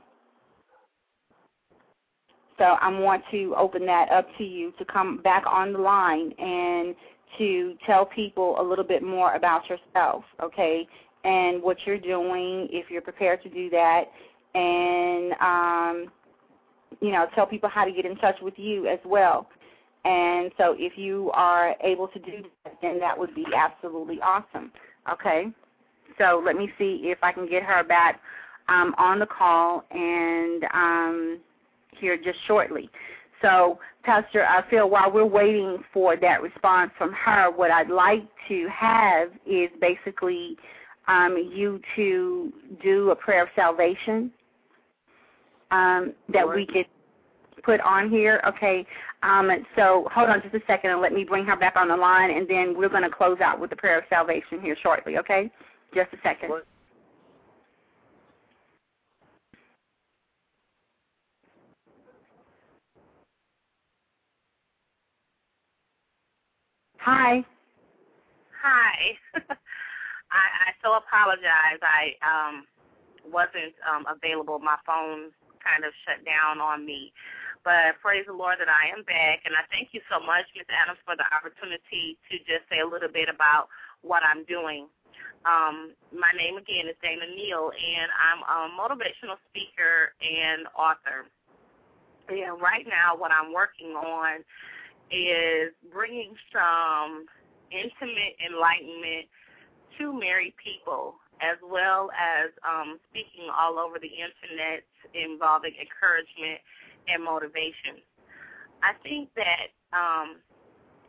So I want to open that up to you to come back on the line and to tell people a little bit more about yourself, okay, and what you're doing if you're prepared to do that, and um, you know, tell people how to get in touch with you as well. And so, if you are able to do that, then that would be absolutely awesome. Okay. So let me see if I can get her back um, on the call and um, here just shortly. So, Pastor, I feel while we're waiting for that response from her, what I'd like to have is basically um, you to do a prayer of salvation um, that we could put on here. Okay. Um, so hold on just a second and let me bring her back on the line, and then we're going to close out with the prayer of salvation here shortly. Okay. Just a second. What? Hi. Hi. I, I so apologize. I um wasn't um available. My phone kind of shut down on me. But praise the Lord that I am back and I thank you so much, Ms. Adams, for the opportunity to just say a little bit about what I'm doing. Um, my name again is Dana Neal and I'm a motivational speaker and author. And right now what I'm working on is bringing some intimate enlightenment to married people, as well as um, speaking all over the internet involving encouragement and motivation. I think that um,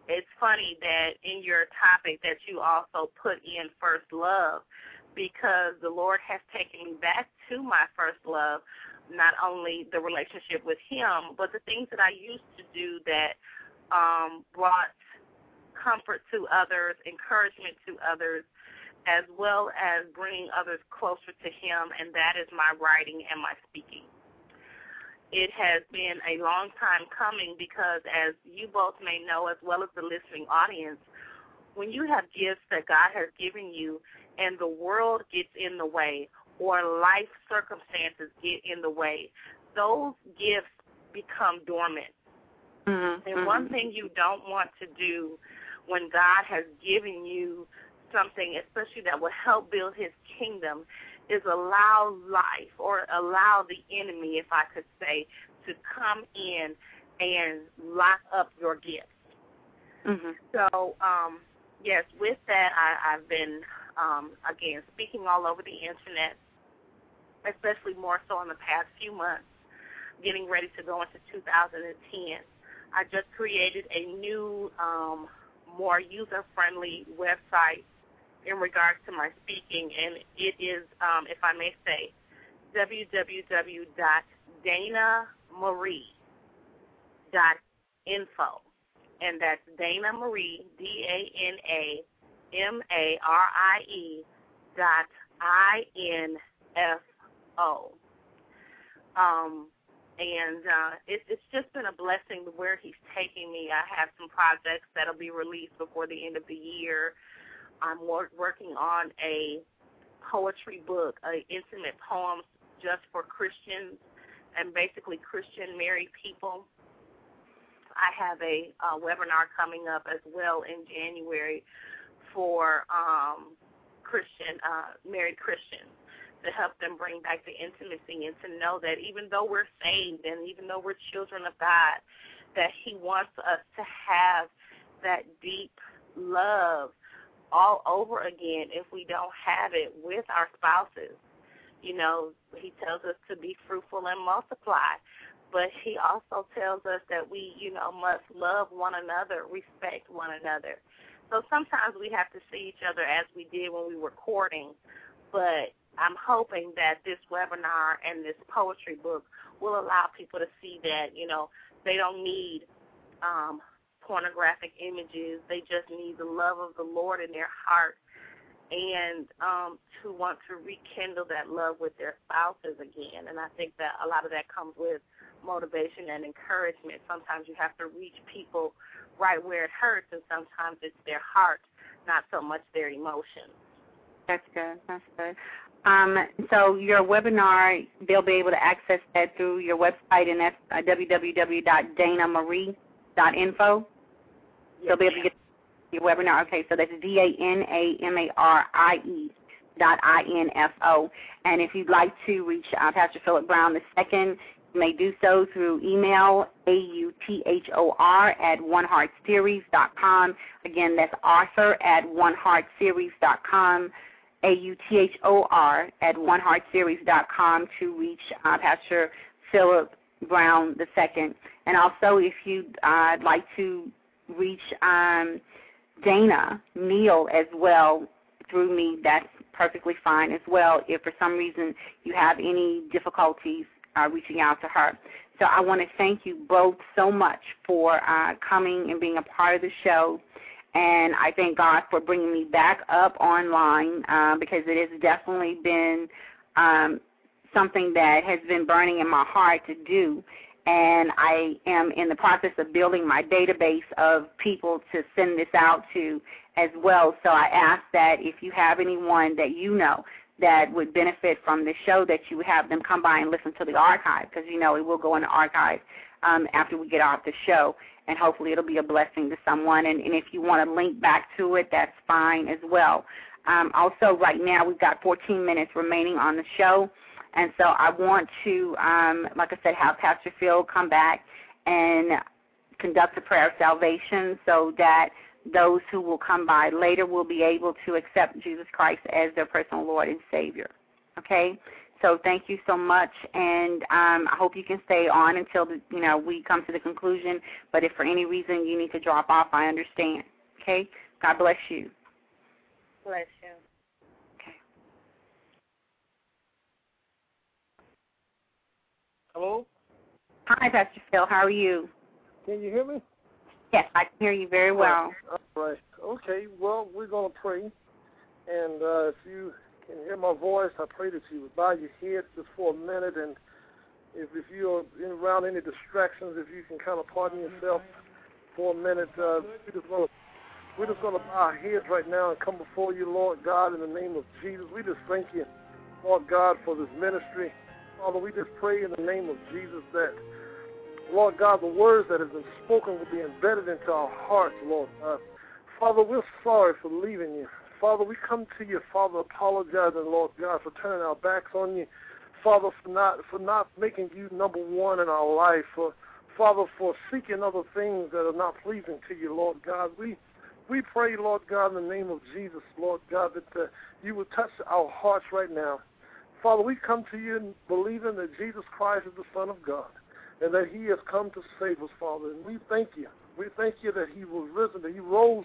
it's funny that in your topic that you also put in first love because the Lord has taken me back to my first love, not only the relationship with Him, but the things that I used to do that um, brought comfort to others, encouragement to others, as well as bringing others closer to Him, and that is my writing and my speaking. It has been a long time coming because, as you both may know, as well as the listening audience, when you have gifts that God has given you and the world gets in the way or life circumstances get in the way, those gifts become dormant. Mm-hmm. And one thing you don't want to do when God has given you something, especially that will help build his kingdom, is allow life or allow the enemy, if I could say, to come in and lock up your gifts. Mm-hmm. So, um, yes, with that, I, I've been, um, again, speaking all over the internet, especially more so in the past few months, getting ready to go into 2010. I just created a new, um, more user-friendly website in regards to my speaking, and it is, um, if I may say, www.danamarie.info, and that's Dana Marie, D-A-N-A-M-A-R-I-E dot I-N-F-O. Um, and uh, it, it's just been a blessing where he's taking me. I have some projects that'll be released before the end of the year. I'm wor- working on a poetry book, a intimate poems just for Christians and basically Christian married people. I have a, a webinar coming up as well in January for um, Christian uh, married Christians to help them bring back the intimacy and to know that even though we're saved and even though we're children of God, that He wants us to have that deep love all over again if we don't have it with our spouses. You know, He tells us to be fruitful and multiply, but He also tells us that we, you know, must love one another, respect one another. So sometimes we have to see each other as we did when we were courting, but I'm hoping that this webinar and this poetry book will allow people to see that, you know, they don't need um, pornographic images. They just need the love of the Lord in their heart and um, to want to rekindle that love with their spouses again. And I think that a lot of that comes with motivation and encouragement. Sometimes you have to reach people right where it hurts, and sometimes it's their heart, not so much their emotions. That's good. That's good. Um, so your webinar, they'll be able to access that through your website, and that's uh, www.danamarie.info. Yes, they'll be able to get. Your webinar. Okay, so that's D A N A M A R I E dot I N F O. And if you'd like to reach uh, Pastor Philip Brown II, you may do so through email a-u-t-h-o-r at oneheartseries.com. Again, that's author at oneheartseries.com, a-u-t-h-o-r at oneheartseries.com to reach uh, Pastor Philip Brown II. And also, if you'd uh, like to reach um, Dana Neal as well through me, that's perfectly fine as well if for some reason you have any difficulties uh, reaching out to her. So I want to thank you both so much for uh, coming and being a part of the show. And I thank God for bringing me back up online uh, because it has definitely been um, something that has been burning in my heart to do. And I am in the process of building my database of people to send this out to as well. So I ask that if you have anyone that you know that would benefit from the show, that you have them come by and listen to the archive because you know it will go in the archive um, after we get off the show, and hopefully it'll be a blessing to someone. And, and if you want to link back to it, that's fine as well. Um, also, right now we've got 14 minutes remaining on the show, and so I want to, um, like I said, have Pastor Phil come back and conduct a prayer of salvation so that those who will come by later will be able to accept Jesus Christ as their personal Lord and Savior. Okay? So thank you so much, and um, I hope you can stay on until the, you know we come to the conclusion. But if for any reason you need to drop off, I understand. Okay? God bless you. Bless you. Okay. Hello? Hi, Pastor Phil. How are you? Can you hear me? Yes, I can hear you very well. All right. Okay. Well, we're going to pray. And uh, if you hear my voice, I pray that you would bow your head just for a minute. And if, if you're around any distractions, if you can kind of pardon yourself for a minute, uh, we're just going to we're just going to bow our heads right now and come before you, Lord God, in the name of Jesus. We just thank you, Lord God, for this ministry. Father, we just pray in the name of Jesus that Lord God, the words that have been spoken will be embedded into our hearts, Lord God. Father, we're sorry for leaving you. Father, we come to you, Father, apologizing, Lord God, for turning our backs on you. Father, for not for not making you number one in our life. For Father, for seeking other things that are not pleasing to you, Lord God. We we pray, Lord God, in the name of Jesus, Lord God, that uh, you would touch our hearts right now. Father, we come to you believing that Jesus Christ is the Son of God and that he has come to save us, Father. And we thank you. We thank you that he was risen, that he rose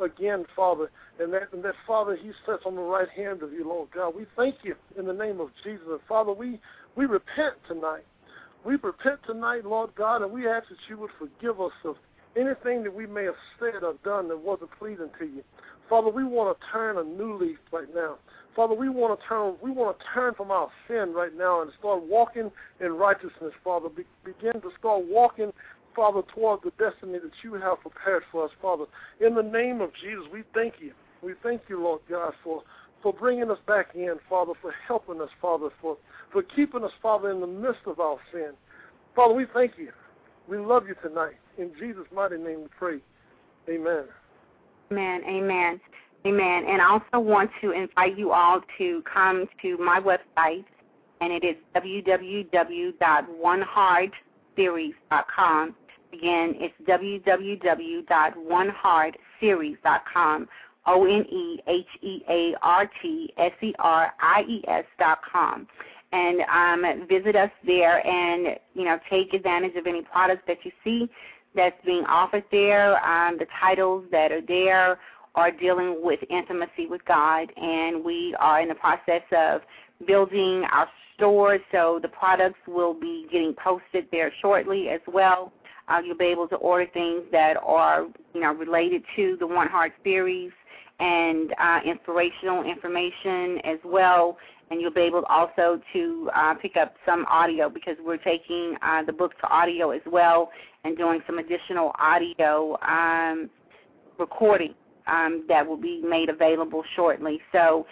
again, Father, and that, and that Father, he sits on the right hand of you, Lord God. We thank you in the name of Jesus. And Father, we, we repent tonight. We repent tonight, Lord God, and we ask that you would forgive us of anything that we may have said or done that wasn't pleasing to you. Father, we want to turn a new leaf right now. Father, we want to turn we want to turn from our sin right now and start walking in righteousness, Father. Be, begin to start walking, Father, toward the destiny that you have prepared for us, Father. In the name of Jesus, we thank you. We thank you, Lord God, for for bringing us back in, Father, for helping us, Father, for for keeping us, Father, in the midst of our sin. Father, we thank you. We love you tonight. In Jesus' mighty name we pray. Amen. Amen. Amen. Amen. And I also want to invite you all to come to my website, and it is www.oneheartseries.com. Again, it's www.oneheartseries.com. O N E H E A R T S E R I E S dot com. And um, visit us there and, you know, take advantage of any products that you see that's being offered there, um, the titles that are there are dealing with intimacy with God, and we are in the process of building our store, so the products will be getting posted there shortly as well. Uh, you'll be able to order things that are, you know, related to the One Heart series and uh, inspirational information as well. And you'll be able also to uh, pick up some audio because we're taking uh, the book to audio as well and doing some additional audio um, recording um, that will be made available shortly. So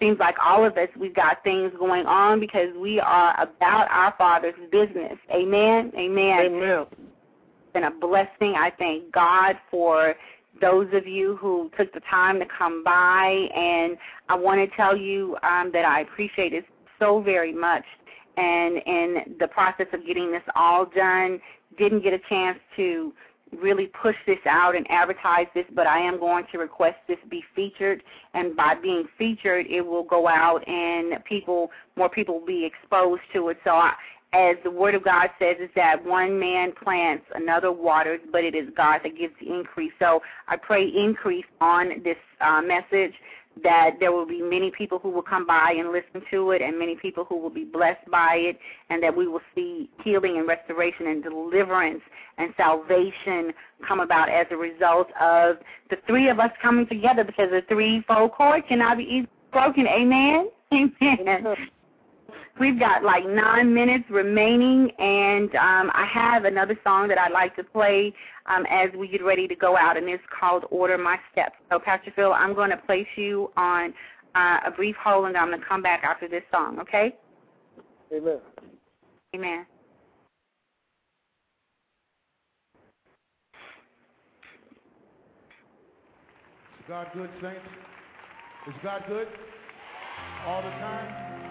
seems like all of us we've got things going on because we are about our Father's business. Amen. Amen. Amen. Been a blessing. I thank God for those of you who took the time to come by, and I want to tell you um, that I appreciate it so very much. And in the process of getting this all done, didn't get a chance to really push this out and advertise this, but I am going to request this be featured. And by being featured, it will go out and people, more people will be exposed to it. So I, as the Word of God says, is that one man plants, another waters, but it is God that gives the increase. So I pray increase on this uh, message that there will be many people who will come by and listen to it and many people who will be blessed by it and that we will see healing and restoration and deliverance and salvation come about as a result of the three of us coming together because the threefold cord cannot be easily broken. Amen? Amen. We've got like nine minutes remaining, and um, I have another song that I'd like to play um, as we get ready to go out, and it's called Order My Steps. So, Pastor Phil, I'm going to place you on uh, a brief hold, and I'm going to come back after this song, okay? Amen. Amen. Is God good, saints? Is God good? All the time?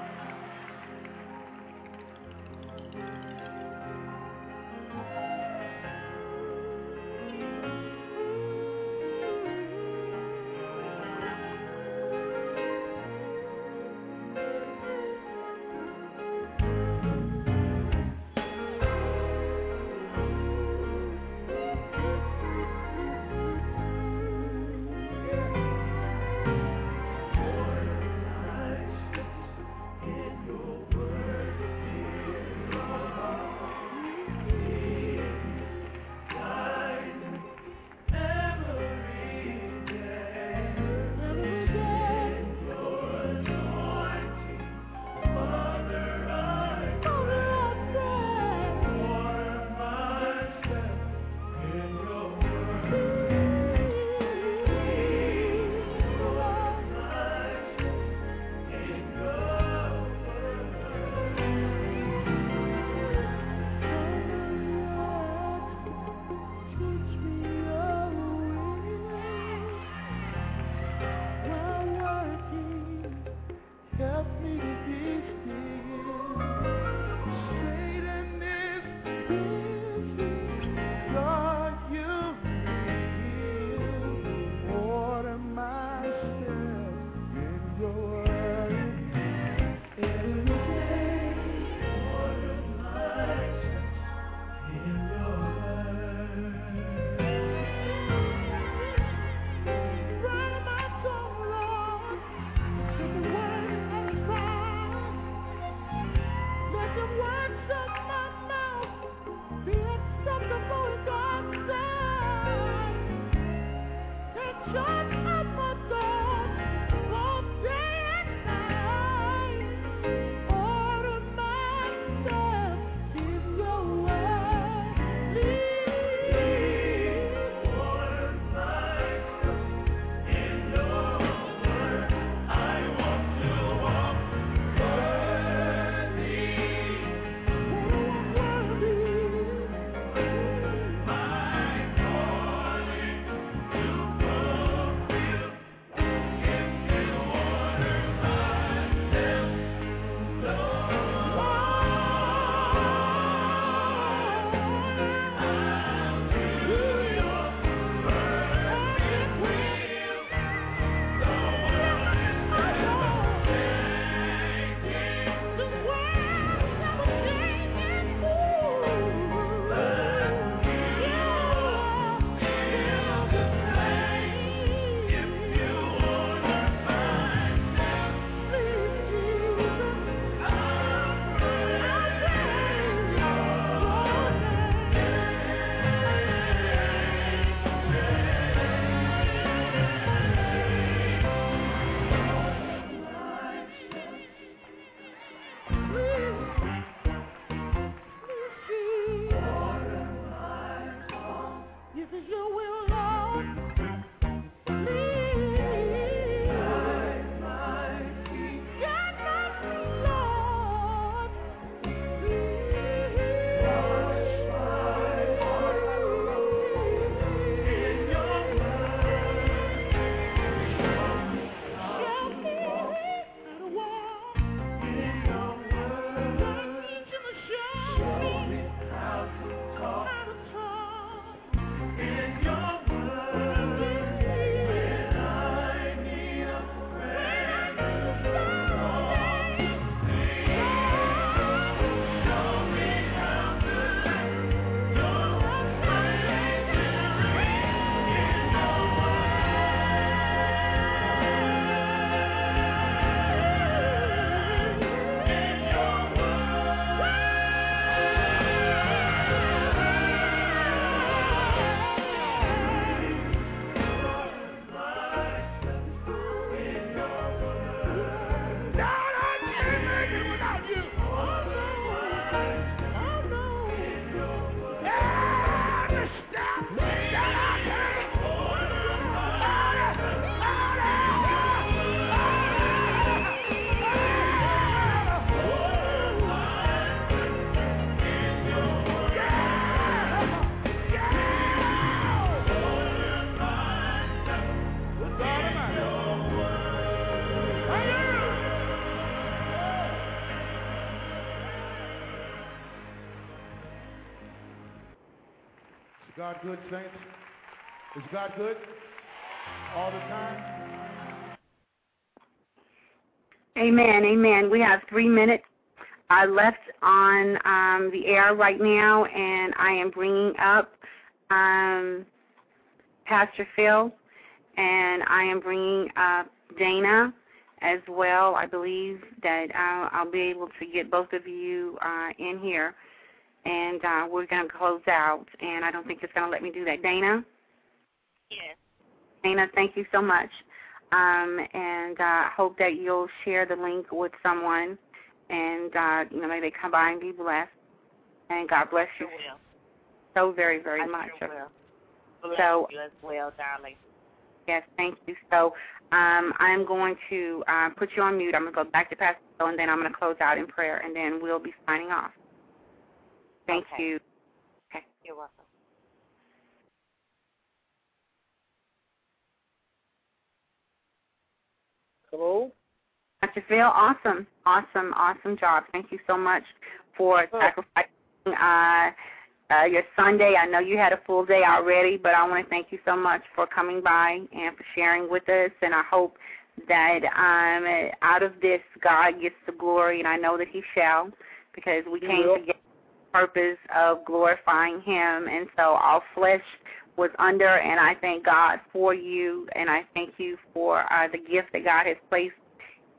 God good? All the time? Amen, amen. We have three minutes uh, left on um, the air right now, and I am bringing up um, Pastor Phil, and I am bringing up Dana as well. I believe that I'll, I'll be able to get both of you uh, in here, and uh, we're going to close out. And I don't think it's going to let me do that. Dana? Yes. Dana, thank you so much. Um, and I uh, hope that you'll share the link with someone, and uh, you know, may they come by and be blessed. And God bless you Sure so very, very I much. Sure will. Bless So- you as well, darling. Yes, thank you. So um, I'm going to uh, put you on mute. I'm going to go back to Pastor Phil, and then I'm going to close out in prayer, and then we'll be signing off. Thank Okay. you. Okay. You're welcome. Hello? Dr. Phil, awesome, awesome, awesome job. Thank you so much for Oh. sacrificing uh, uh, your Sunday. I know you had a full day already, but I want to thank you so much for coming by and for sharing with us. And I hope that um, out of this, God gets the glory, and I know that He shall, because we came together for the purpose of glorifying Him. And so our flesh was under, and I thank God for you, and I thank you for uh, the gift that God has placed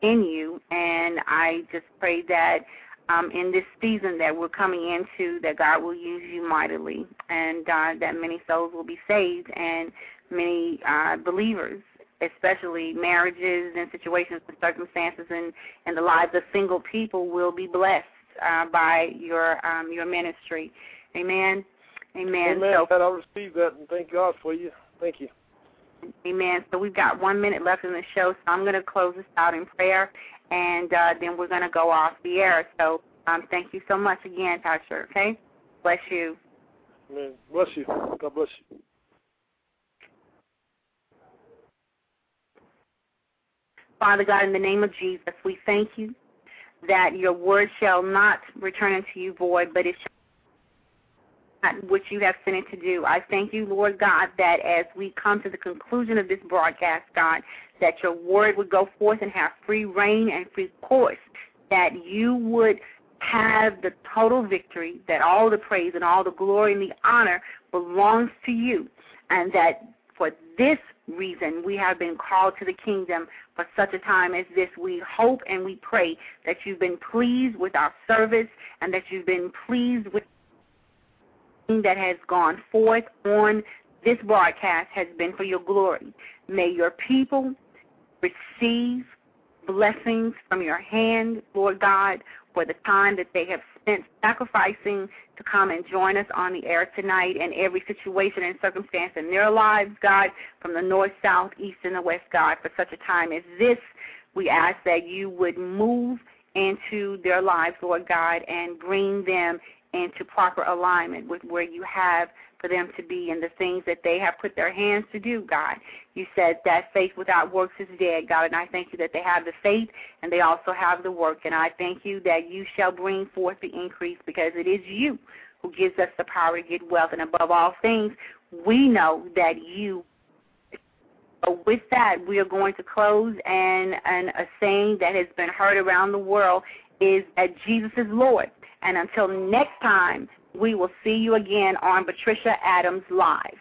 in you. And I just pray that um, in this season that we're coming into, that God will use you mightily, and uh, that many souls will be saved, and many uh, believers, especially marriages and situations and circumstances, and, and the lives of single people will be blessed uh, by your um, your ministry. Amen. Amen. Amen. So, I received that, and thank God for you. Thank you. Amen. So we've got one minute left in the show, so I'm going to close this out in prayer, and uh, then we're going to go off the air. So um, thank you so much again, Pastor. Okay, bless you. Amen. Bless you. God bless you. Father God, in the name of Jesus, we thank you that your word shall not return unto you void, but it shall which you have sent it to do. I thank you, Lord God, that as we come to the conclusion of this broadcast, God, that your word would go forth and have free reign and free course, that you would have the total victory, that all the praise and all the glory and the honor belongs to you, and that for this reason we have been called to the kingdom for such a time as this. We hope and we pray that you've been pleased with our service and that you've been pleased with that has gone forth on this broadcast has been for your glory. May your people receive blessings from your hand, Lord God, for the time that they have spent sacrificing to come and join us on the air tonight and every situation and circumstance in their lives, God, from the north, south, east, and the west, God, for such a time as this. We ask that you would move into their lives, Lord God, and bring them into proper alignment with where you have for them to be and the things that they have put their hands to do, God. You said that faith without works is dead, God, and I thank you that they have the faith and they also have the work. And I thank you that you shall bring forth the increase because it is you who gives us the power to get wealth. And above all things, we know that you so with that, we are going to close, and, and a saying that has been heard around the world is that Jesus is Lord. And until next time, we will see you again on Patricia Adams Live.